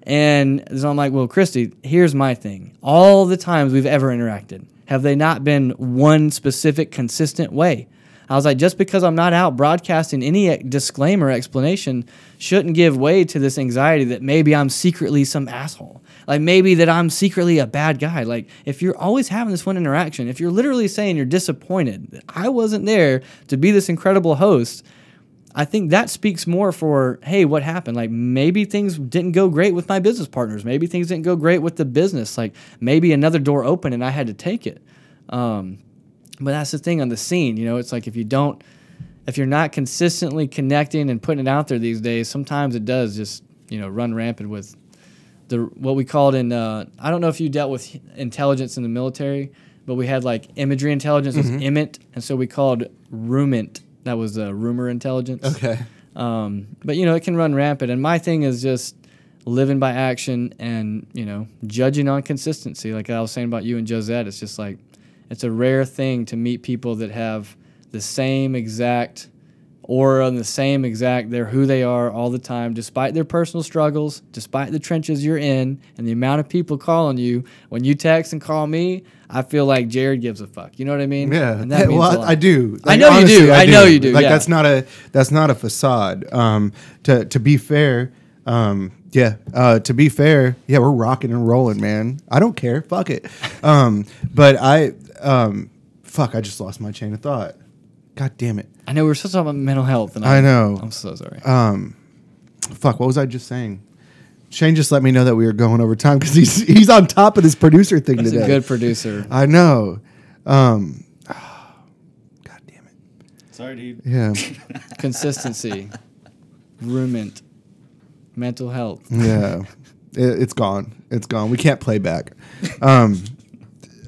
And so I'm like, well, Christy, here's my thing. All the times we've ever interacted, have they not been one specific, consistent way? I was like, just because I'm not out broadcasting any disclaimer explanation shouldn't give way to this anxiety that maybe I'm secretly some asshole. Like maybe that I'm secretly a bad guy. Like if you're always having this one interaction, if you're literally saying you're disappointed that I wasn't there to be this incredible host, I think that speaks more for, hey, what happened? Like maybe things didn't go great with my business partners. Maybe things didn't go great with the business. Like maybe another door opened and I had to take it. Um, but that's the thing on the scene, you know, it's like if you don't, if you're not consistently connecting and putting it out there these days, sometimes it does just, you know, run rampant with the what we called in. Uh, I don't know if you dealt with intelligence in the military, but we had like imagery intelligence was IMINT, and so we called RUMINT. That was uh, rumor intelligence. Okay. Um, but you know, it can run rampant. And my thing is just living by action and you know judging on consistency. Like I was saying about you and Josette, it's just like it's a rare thing to meet people that have the same exact aura and the same exact they're who they are all the time despite their personal struggles despite the trenches you're in and the amount of people calling you when you text and call me i feel like jared gives a fuck you know what i mean Yeah, and that well, I- do. I know you do. I know you do, Like yeah. that's not a that's not a facade. Um, to to be fair, um, yeah. Uh, to be fair, yeah, we're rocking and rolling, man. I don't care. Fuck it. Um, but I, um, fuck, I just lost my chain of thought. God damn it. i know we were supposed to talk about mental health and I know. i'm so sorry Um, Fuck, what was I just saying? Shane just let me know that we were going over time because he's he's on top of this producer thing he's today. a good producer I know. Um, God damn it. Sorry, dude. Yeah. consistency ruined. Mental health. Yeah, it, it's gone. It's gone. We can't play back. Um,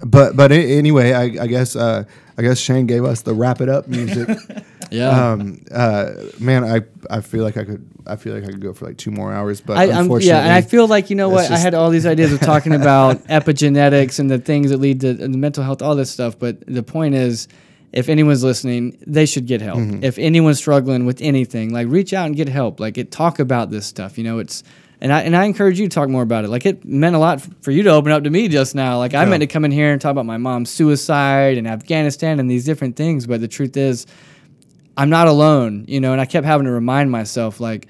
but but anyway, I, I guess uh, I guess Shane gave us the wrap it up music. Yeah. um, uh, man, I I feel like I could I feel like I could go for like two more hours, but I, I'm, unfortunately, yeah, and I feel like you know what I had all these ideas of talking about epigenetics and the things that lead to the mental health, all this stuff. But the point is, if anyone's listening, they should get help. Mm-hmm. If anyone's struggling with anything, like reach out and get help. Like it, talk about this stuff. You know, it's and I and I encourage you to talk more about it. Like it meant a lot for you to open up to me just now. Like I Yeah. meant to come in here and talk about my mom's suicide and Afghanistan and these different things. But the truth is, I'm not alone, you know, and I kept having to remind myself, like,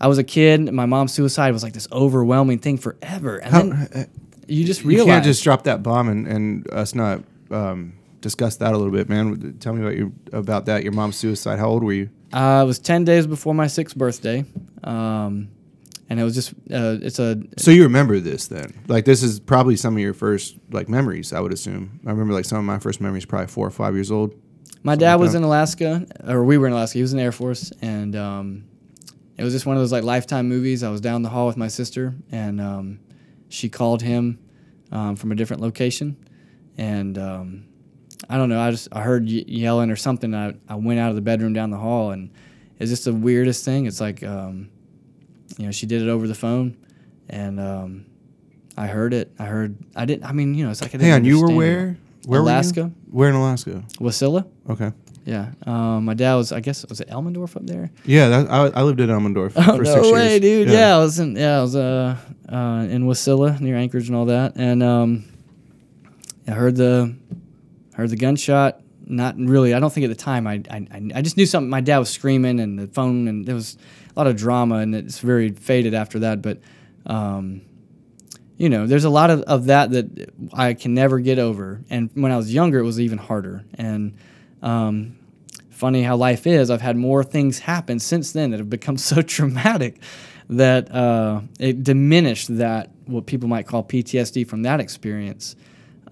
I was a kid, my mom's suicide was like this overwhelming thing forever. And then you just you realize. can't just drop that bomb and, and us not um, discuss that a little bit, man. Tell me about your about that. Your mom's suicide. How old were you? uh, it was 10 days before my sixth birthday. Um, and it was just, uh, it's a, So you remember this then? Like this is probably some of your first like memories. I would assume. I remember like some of my first memories, probably four or five years old. my dad was in Alaska, or we were in Alaska. He was in the Air Force. And um, it was just one of those like lifetime movies. I was down the hall with my sister, and um, she called him um, from a different location. And um, I don't know. I just I heard y- yelling or something. I, I went out of the bedroom down the hall, and it's just the weirdest thing. It's like, um, you know, she did it over the phone, and um, I heard it. I heard. I didn't. I mean, you know, it's like I didn't Hang on, you were where? it. Where Alaska, Were you? Where in Alaska? Wasilla. Okay. Yeah. Um, my dad was. I guess was it Elmendorf up there? Yeah, that, I, I lived in Elmendorf Oh for no six way, years. dude! Yeah. I was in. Yeah, I was uh, uh in Wasilla near Anchorage and all that, and um, I heard the heard the gunshot. Not really. I don't think at the time. I, I I- I just knew something. My dad was screaming and the phone, and there was a lot of drama, and it's very faded after that. But um, you know, there's a lot of, of that that I can never get over. And when I was younger, it was even harder. And um, funny how life is, I've had more things happen since then that have become so traumatic that uh, it diminished that, what people might call PTSD from that experience.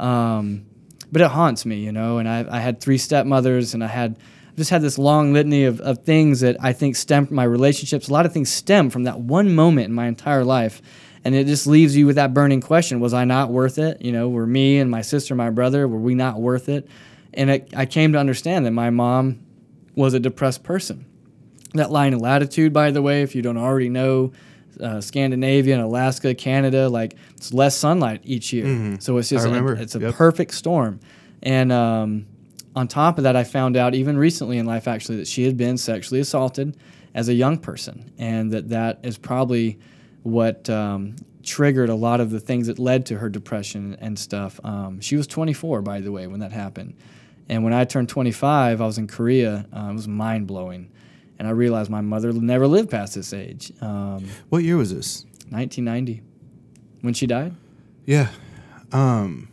Um, but it haunts me, you know, and I, I had three stepmothers and I had just had this long litany of, of things that I think stem from my relationships. A lot of things stem from that one moment in my entire life. And it just leaves you with that burning question Was I not worth it? You know, were me and my sister, my brother, were we not worth it? And it, I came to understand that my mom was a depressed person. That line of latitude, by the way, if you don't already know, uh, Scandinavia and Alaska, Canada, like it's less sunlight each year. So it's just Mm-hmm. A- it's a Yep. perfect storm. And um, on top of that, I found out even recently in life actually that she had been sexually assaulted as a young person, and that that is probably what um, triggered a lot of the things that led to her depression and stuff. Um, she was 24, by the way, when that happened. And when I turned 25, I was in Korea. Uh, it was mind blowing. And I realized my mother never lived past this age. Um, What year was this? 1990, when she died. Yeah. Um,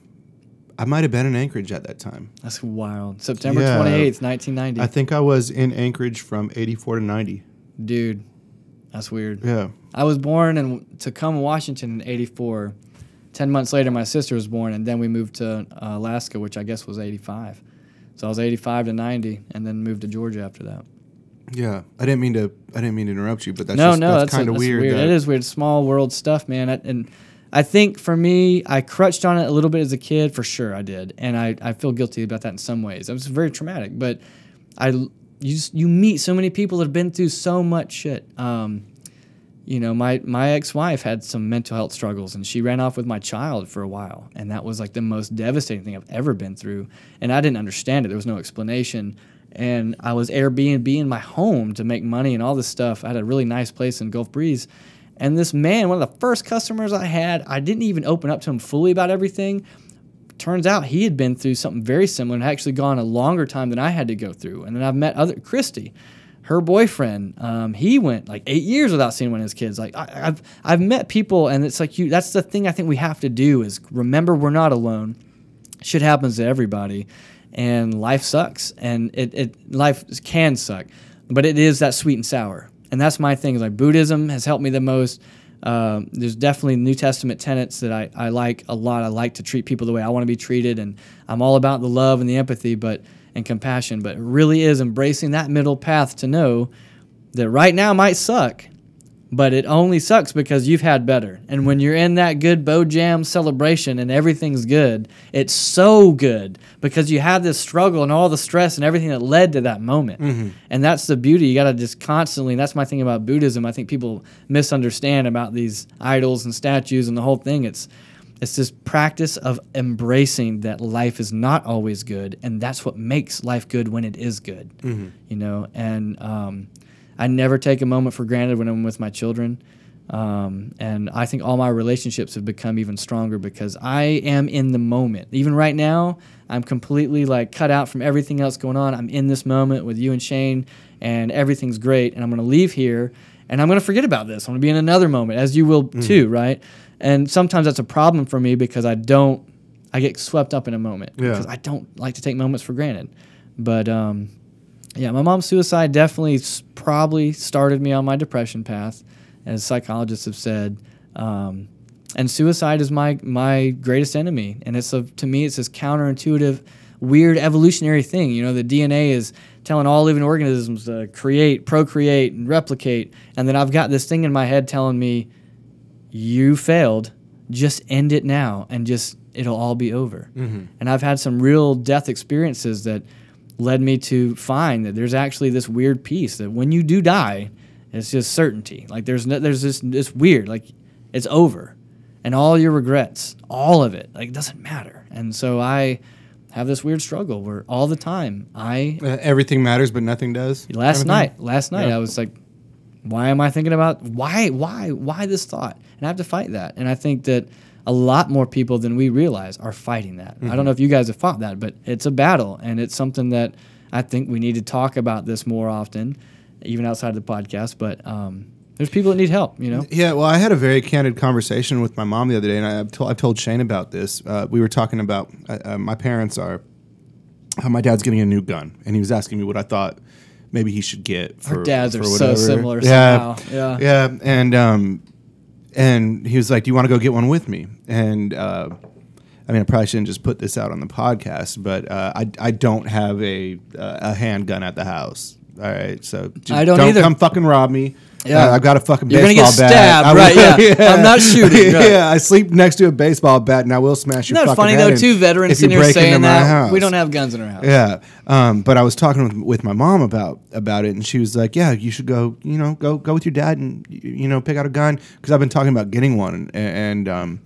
I might have been in Anchorage at that time. That's wild. September Yeah. 28th, 1990. I think I was in Anchorage from 84 to 90. Dude, that's weird. Yeah. I was born in Tacoma, Washington in 84. 10 months later, my sister was born, and then we moved to uh, Alaska, which I guess was 85. So I was 85 to 90, and then moved to Georgia after that. Yeah. I didn't mean to I didn't mean to interrupt you, but that's no, just, no, that's, that's, kind of weird. weird. that- It is weird. Small world stuff, man. I, and I think for me, I crutched on it a little bit as a kid, for sure. I did, and I, I feel guilty about that in some ways. It was very traumatic, but I you just you meet so many people that have been through so much shit. Um, you know, my my ex-wife had some mental health struggles, and she ran off with my child for a while, and that was like the most devastating thing I've ever been through. And I didn't understand it. There was no explanation. And I was Airbnb in my home to make money and all this stuff. I had a really nice place in Gulf Breeze. And this man, one of the first customers I had, I didn't even open up to him fully about everything. Turns out he had been through something very similar and actually gone a longer time than I had to go through. And then I've met other Christy, her boyfriend. Um, he went like eight years without seeing one of his kids. Like I, I've I've met people, and it's like you. That's the thing I think we have to do is remember we're not alone. Shit happens to everybody, and life sucks, and it, it life can suck, but it is that sweet and sour, and that's my thing. Like Buddhism has helped me the most. Um, there's definitely New Testament tenets that I, I like a lot. I like to treat people the way I want to be treated, and I'm all about the love and the empathy, but and compassion. But it really is embracing that middle path to know that right now might suck, but it only sucks because you've had better. And when you're in that good Bo Jam celebration and everything's good, it's so good because you have this struggle and all the stress and everything that led to that moment. And that's the beauty. You got to just constantly, that's my thing about Buddhism. I think people misunderstand about these idols and statues and the whole thing. It's it's this practice of embracing that life is not always good, and that's what makes life good when it is good. You know, and um, I never take a moment for granted when I'm with my children. Um, and I think all my relationships have become even stronger because I am in the moment. Even right now, I'm completely like cut out from everything else going on. I'm in this moment with you and Shane, and everything's great. And I'm going to leave here, and I'm going to forget about this. I'm going to be in another moment, as you will too, right? And sometimes that's a problem for me because I don't, I get swept up in a moment Yeah. because I don't like to take moments for granted. But um, yeah, my mom's suicide definitely s- probably started me on my depression path, as psychologists have said. Um, and suicide is my my greatest enemy, and it's a to me it's this counterintuitive, weird evolutionary thing. You know, the DNA is telling all living organisms to create, procreate, and replicate, and then I've got this thing in my head telling me, you failed. Just end it now, and just it'll all be over. And I've had some real death experiences that led me to find that there's actually this weird piece that when you do die, it's just certainty. Like there's no, there's this this weird like it's over, and all your regrets, all of it, like it doesn't matter. And so I have this weird struggle where all the time I Uh, everything matters, but nothing does. last kind of night thing? last night Yeah. i was like why am i thinking about why why why this thought and i have to fight that and i think that a lot more people than we realize are fighting that i don't know if you guys have fought that but it's a battle and it's something that i think we need to talk about this more often even outside of the podcast but um, there's people that need help you know Yeah, well, I had a very candid conversation with my mom the other day, and I've told, I've told Shane about this. Uh, we were talking about uh, uh, my parents are. My dad's getting a new gun, and he was asking me what I thought maybe he should get. For, our dads for are so whatever. similar Yeah, somehow yeah yeah, and um, and he was like, "Do you want to go get one with me?" And uh, I mean, I probably shouldn't just put this out on the podcast, but uh, I I don't have a uh, a handgun at the house. All right, so I don't don't either. come fucking rob me. Yeah. I've got a fucking You're gonna baseball get bat. stabbed, right, yeah. I'm not shooting, right. yeah, I sleep next to a baseball bat, and I will smash your Isn't that fucking funny head though? in Two if veterans you in here break into saying my that house. we don't have guns in our house. Yeah, um, but I was talking with, with my mom about about it, and she was like, "Yeah, you should go. You know, go go with your dad and y- you know pick out a gun because I've been talking about getting one and and um,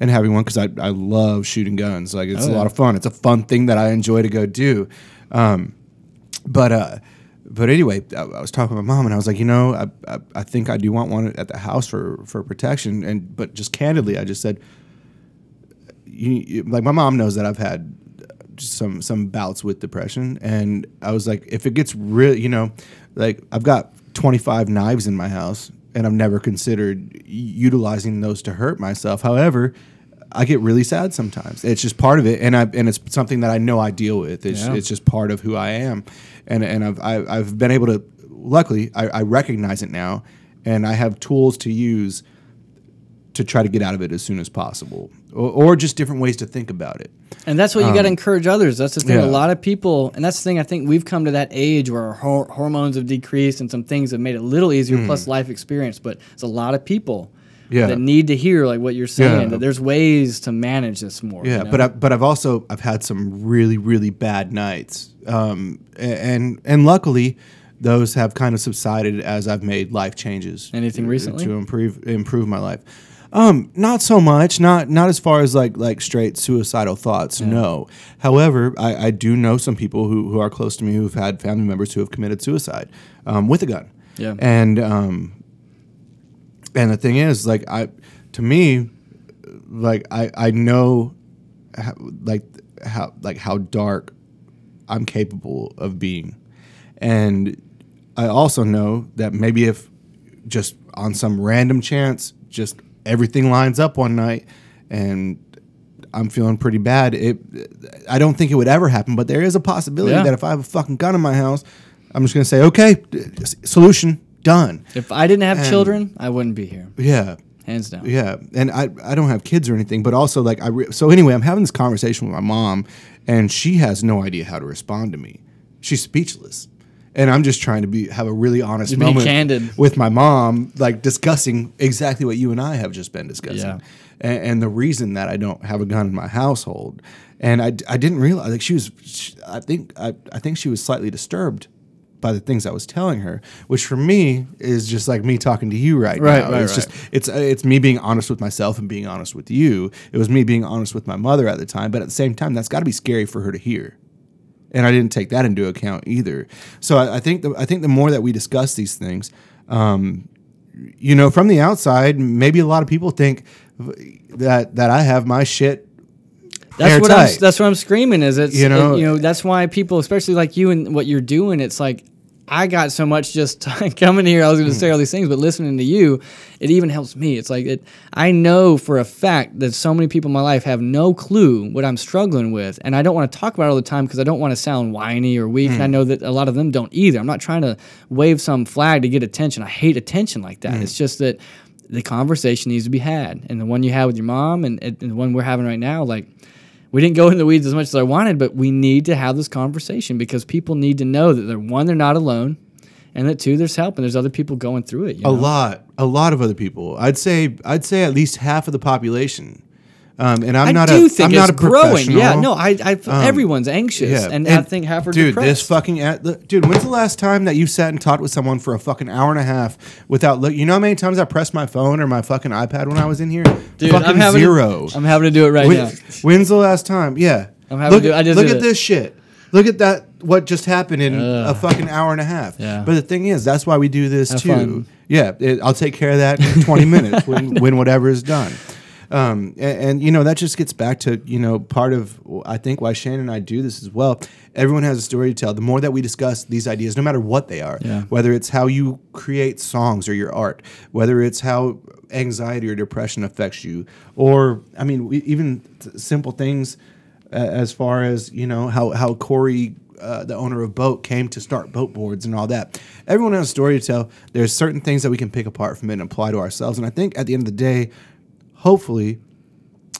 and having one because I I love shooting guns. Like it's Oh, a lot of fun. It's a fun thing that I enjoy to go do. Um, but uh, but anyway, I, I was talking to my mom, and I was like, you know, I, I I think I do want one at the house for for protection, and but just candidly, I just said you, you- like my mom knows that I've had just some some bouts with depression, and I was like, if it gets real, you know, like I've got 25 knives in my house, and I've never considered utilizing those to hurt myself. However, I get really sad sometimes. It's just part of it, and I and it's something that I know I deal with. It's Yeah. it's just part of who I am, and and I've I, I've been able to. Luckily, I, I recognize it now, and I have tools to use to try to get out of it as soon as possible, or, or just different ways to think about it. And that's what you got to encourage others. That's the thing. Um, yeah. A lot of people, and that's the thing. I think we've come to that age where our hor- hormones have decreased and some things have made it a little easier, plus life experience. But it's a lot of people. Yeah. that need to hear like what you're saying. Yeah. That there's ways to manage this more. Yeah, you know? but I, but I've also I've had some really really bad nights, um, and and luckily those have kind of subsided as I've made life changes. Anything to- recently? to improve improve my life? Um, not so much. Not not as far as like like straight suicidal thoughts. No. However, I, I do know some people who, who are close to me who've had family members who have committed suicide um, with a gun. Yeah. And um, and the thing is, like I, to me, like I I know, how, like how like how dark I'm capable of being, and I also know that maybe if just on some random chance, just everything lines up one night, and I'm feeling pretty bad. It, I don't think it would ever happen, but there is a possibility Yeah. that if I have a fucking gun in my house, I'm just gonna say, okay, solution done. if I didn't have and- children, I wouldn't be here, Yeah, hands down. yeah, and I I don't have kids or anything, but also like I re- so anyway, I'm having this conversation with my mom, and she has no idea how to respond to me. She's speechless, and I'm just trying to be have a really honest moment candid. with my mom, like discussing exactly what you and I have just been discussing, Yeah. and, and the reason that I don't have a gun in my household, and I, I didn't realize like she was, she, I think I, I think she was slightly disturbed by the things I was telling her, which for me is just like me talking to you right, Right, now. right, it's right. just it's uh, it's me being honest with myself and being honest with you. It was me being honest with my mother at the time, but at the same time, that's got to be scary for her to hear and I didn't take that into account either. So I, I think the, I think the more that we discuss these things, um, you know, from the outside, maybe a lot of people think that that I have my shit. That's what I'm. That's what I'm screaming. Is it's You know- know you know that's why people, especially like you and what you're doing, it's like I got so much just coming here. I was going to hmm. say all these things, but listening to you, it even helps me. It's like it. I know for a fact that so many people in my life have no clue what I'm struggling with, and I don't want to talk about it all the time because I don't want to sound whiny or weak. And I hmm. know that a lot of them don't either. I'm not trying to wave some flag to get attention. I hate attention like that. Hmm. It's just that the conversation needs to be had, and the one you had with your mom and, and the one we're having right now, like we didn't go in the weeds as much as I wanted, but we need to have this conversation because people need to know that they're one, they're not alone, and that two, there's help and there's other people going through it. You A know? lot, a lot of other people. I'd say I'd say at least half of the population. Um, and I'm I not do a, think I'm it's not a growing. Yeah, no, I, I everyone's anxious, and, I think half are dude, depressed. this fucking ad, look, dude. When's the last time that you sat and talked with someone for a fucking hour and a half without look? You know how many times I pressed my phone or my fucking iPad when I was in here? Dude, fucking I'm having zero. To, I'm having to do it right When- now. when's the last time? Yeah, I'm having look, to do- I just look at it. this shit. Look at that. What just happened in a fucking hour and a half? Yeah. But the thing is, that's why we do this Have too. fun. Yeah, it, I'll take care of that in 20 minutes when, when whatever is done. Um, and, and you know that just gets back to you know part of I think why Shannon and I do this as well. Everyone has a story to tell. The more that we discuss these ideas, no matter what they are, Yeah. whether it's how you create songs or your art, whether it's how anxiety or depression affects you, or I mean we, even t- simple things uh, as far as you know how how Corey. Uh, the owner of BOTE came to start BOTE boards and all that. Everyone has a story to tell. There's certain things that we can pick apart from it and apply to ourselves. And I think at the end of the day, hopefully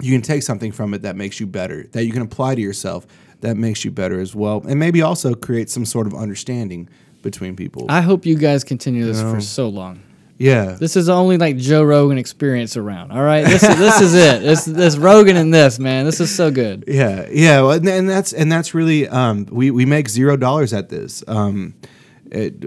you can take something from it that makes you better, that you can apply to yourself that makes you better as well, and maybe also create some sort of understanding between people. I hope you guys continue this for so long. yeah, This is the only like Joe Rogan experience around. All right, this is this is it. This this Rogan and this man. This is so good. yeah, yeah. Well, and, and that's and that's really um, we we make zero dollars at this. Um, it,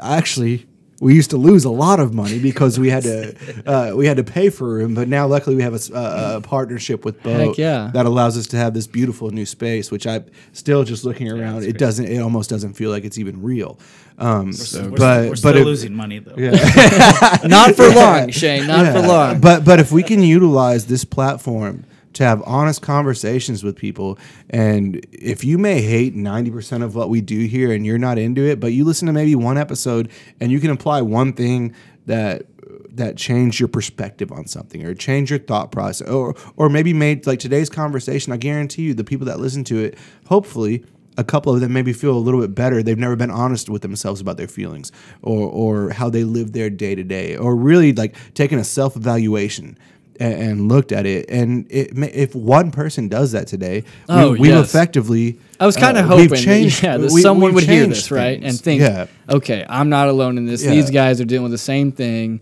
actually, we used to lose a lot of money because we had to uh, we had to pay for room, but now luckily we have a partnership with BOTE yeah. that allows us to have this beautiful new space. Which I still just looking around, it doesn't it almost doesn't feel like it's even real. Um, We're, but we're still but it- losing money though. Not for long, Shane. Not for long. But but if we can utilize this platform to have honest conversations with people, and if you may hate ninety percent of what we do here, and you're not into it, but you listen to maybe one episode, and you can apply one thing that that changed your perspective on something or change your thought process or or maybe made like today's conversation i guarantee you the people that listen to it hopefully a couple of them maybe feel a little bit better. They've never been honest with themselves about their feelings or or how they live their day to day, or really like taking a self evaluation and, looked at it. And it, if one person does that today, Oh, we, we've yes. effectively. I was kind of uh, we've hoping, changed- that, yeah, that we- someone would hear this, right, and think, yeah. okay, I'm not alone in this. Yeah. These guys are dealing with the same thing.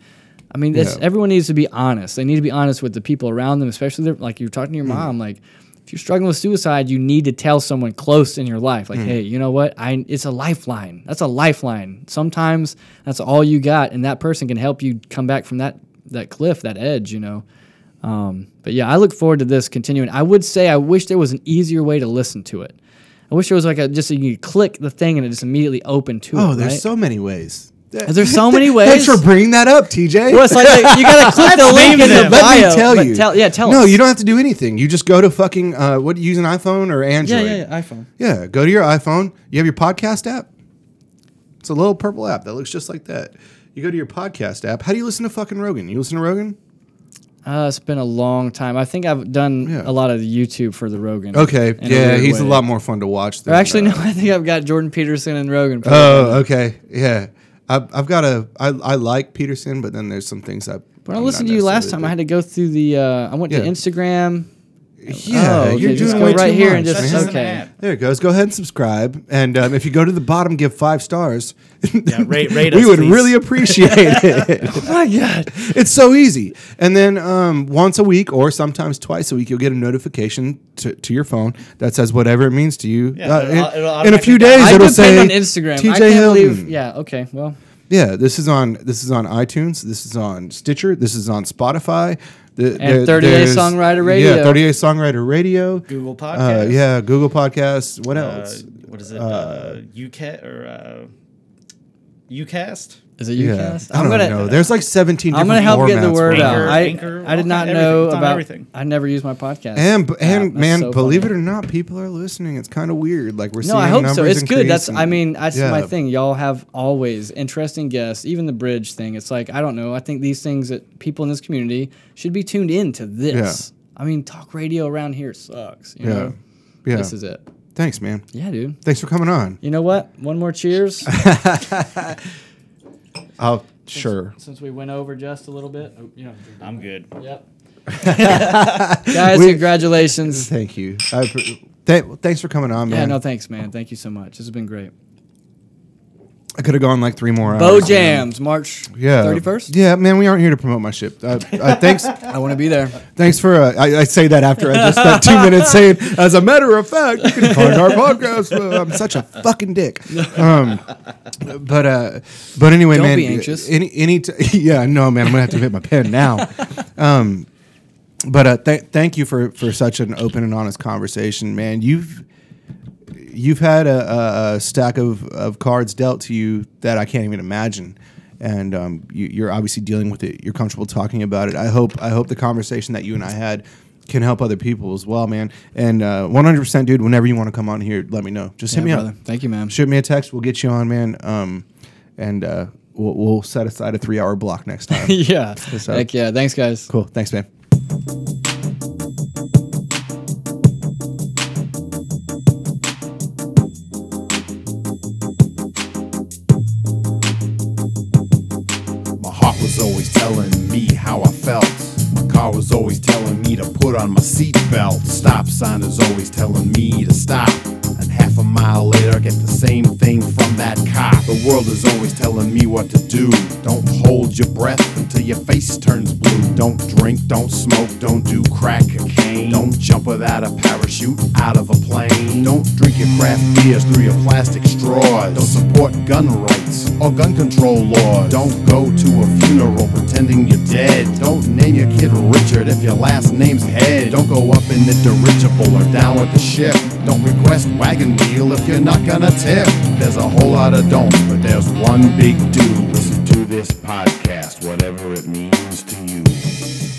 I mean, this, Yeah. everyone needs to be honest. They need to be honest with the people around them, especially their, like you're talking to Mm. your mom. Like, if you're struggling with suicide, you need to tell someone close in your life, Mm. like, hey, you know what? I it's a lifeline. That's a lifeline. Sometimes that's all you got, and that person can help you come back from that that cliff, that edge. You know. Um, but yeah, I look forward to this continuing. I would say I wish there was an easier way to listen to it. I wish there was like a just so you could click the thing and it just immediately open to it. Oh, there's right? so many ways. Is there so many ways. Thanks for bringing that up, TJ. Well, it's like the- you gotta click the link in the Let bio. me tell but you. Tell, yeah, tell no, us. you don't have to do anything. You just go to fucking uh, what? You use an iPhone or Yeah, Android? yeah, yeah. iPhone. Yeah, go to your iPhone. You have your podcast app. It's a little purple app that looks just like that. You go to your podcast app. How do you listen to fucking Rogan? You listen to Rogan? Uh, it's been a long time. I think I've done Yeah. a lot of YouTube for the Rogan. Okay, a yeah, weird he's a lot more fun to watch. Than, actually, uh, no. I think I've got Jordan Peterson and Rogan. Oh, okay, yeah. I've, I've got a. I, I like Peterson, but then there's some things I. When I listened to you last time, I had to go through the. Uh, I went Yeah. to Instagram. Yeah, Oh, okay, you're just doing go way right too here much, and just- That's man. just an okay. There it goes. Go ahead and subscribe, and um, if you go to the bottom, give five stars. Yeah, rate, rate we us, would please. really appreciate it. Oh my god! it's so easy. And then um, once a week, or sometimes twice a week, you'll get a notification to, to your phone that says whatever it means to you. Yeah, Uh, it'll- in, it'll in a few days, I it'll say on Instagram. TJ I can't Hilton. believe. Yeah. Okay. Well. Yeah, this is on this is on iTunes. This is on Stitcher. This is on Spotify. The, And 30 Day Songwriter Radio. Yeah, 30 Day Songwriter Radio. Google Uh, yeah, Google Podcasts. What Uh, else? what is it? Uh, UCAT or uh, UCast? Is it yeah, UCast? I don't know. There's like 17 I'm gonna help get the word out. Anchor, I, Anchor, I did not kind- know everything. About. everything. I never used my podcast. And and That's man, so believe funny. it or not, people are listening. It's kind of weird. Like we're No, seeing I hope so. It's good. That's increase I and- mean, that's my thing. Y'all have always interesting guests. Even the bridge thing. It's like I don't know. I think these things that people in this community should be tuned in to this. I mean, talk radio around here sucks. You Yeah, know? yeah. This is it. Thanks, man. Yeah, dude. Thanks for coming on. You know what? One more cheers. Oh, sure. Since we went over just a little bit. Oh, you know. I'm good. Yep. Guys, We- congratulations. Thank you. I, th- thanks for coming on, man. Yeah, no, thanks, man. Thank you so much. This has been great. I could have gone like three more hours. Bow man. Jams, March Yeah. 31st. Yeah, man, we aren't here to promote my ship. Uh, uh, thanks. I want to be there. Thanks for. Uh, I, I say that after I just spent two minutes saying, as a matter of fact, you can find our podcast. I'm such a fucking dick. Um, but uh, but anyway, Don't man. be anxious. Any any t- yeah, no, man. I'm gonna have to hit my pen now. Um, but uh, th- thank you for for such an open and honest conversation, man. You've you've had a, a, stack of, of cards dealt to you that I can't even imagine, and um, you, you're obviously dealing with it. You're comfortable talking about it. I hope I hope the conversation that you and I had can help other people as well, man. And uh, 100%, dude. Whenever you want to come on here, let me know. Just hit me brother. up. Thank you, man. Shoot me a text. We'll get you on, man. Um, and uh, we'll, we'll set aside a three hour block next time. yeah. So- Heck yeah. Thanks, guys. cool. Thanks, man. Car was always telling me to put on my seatbelt. Stop sign is always telling me to stop. And half a mile later, get the same thing from that cop. The world is always telling me what to do. Don't hold your breath until your face turns blue. Don't drink, don't smoke, don't do crack cocaine. Don't jump without a parachute out of a plane. Don't drink your craft beers through your plastic straws. Don't support gun rights or gun control laws. Don't go to a funeral pretending you're dead. Don't name your kid Richard if your last name's Head. Don't go up in the dirigible or down with the ship. Don't request wagon wheel if you're not gonna tip. There's a whole lot of don'ts, but there's one big do. Listen to this podcast, whatever it means to you.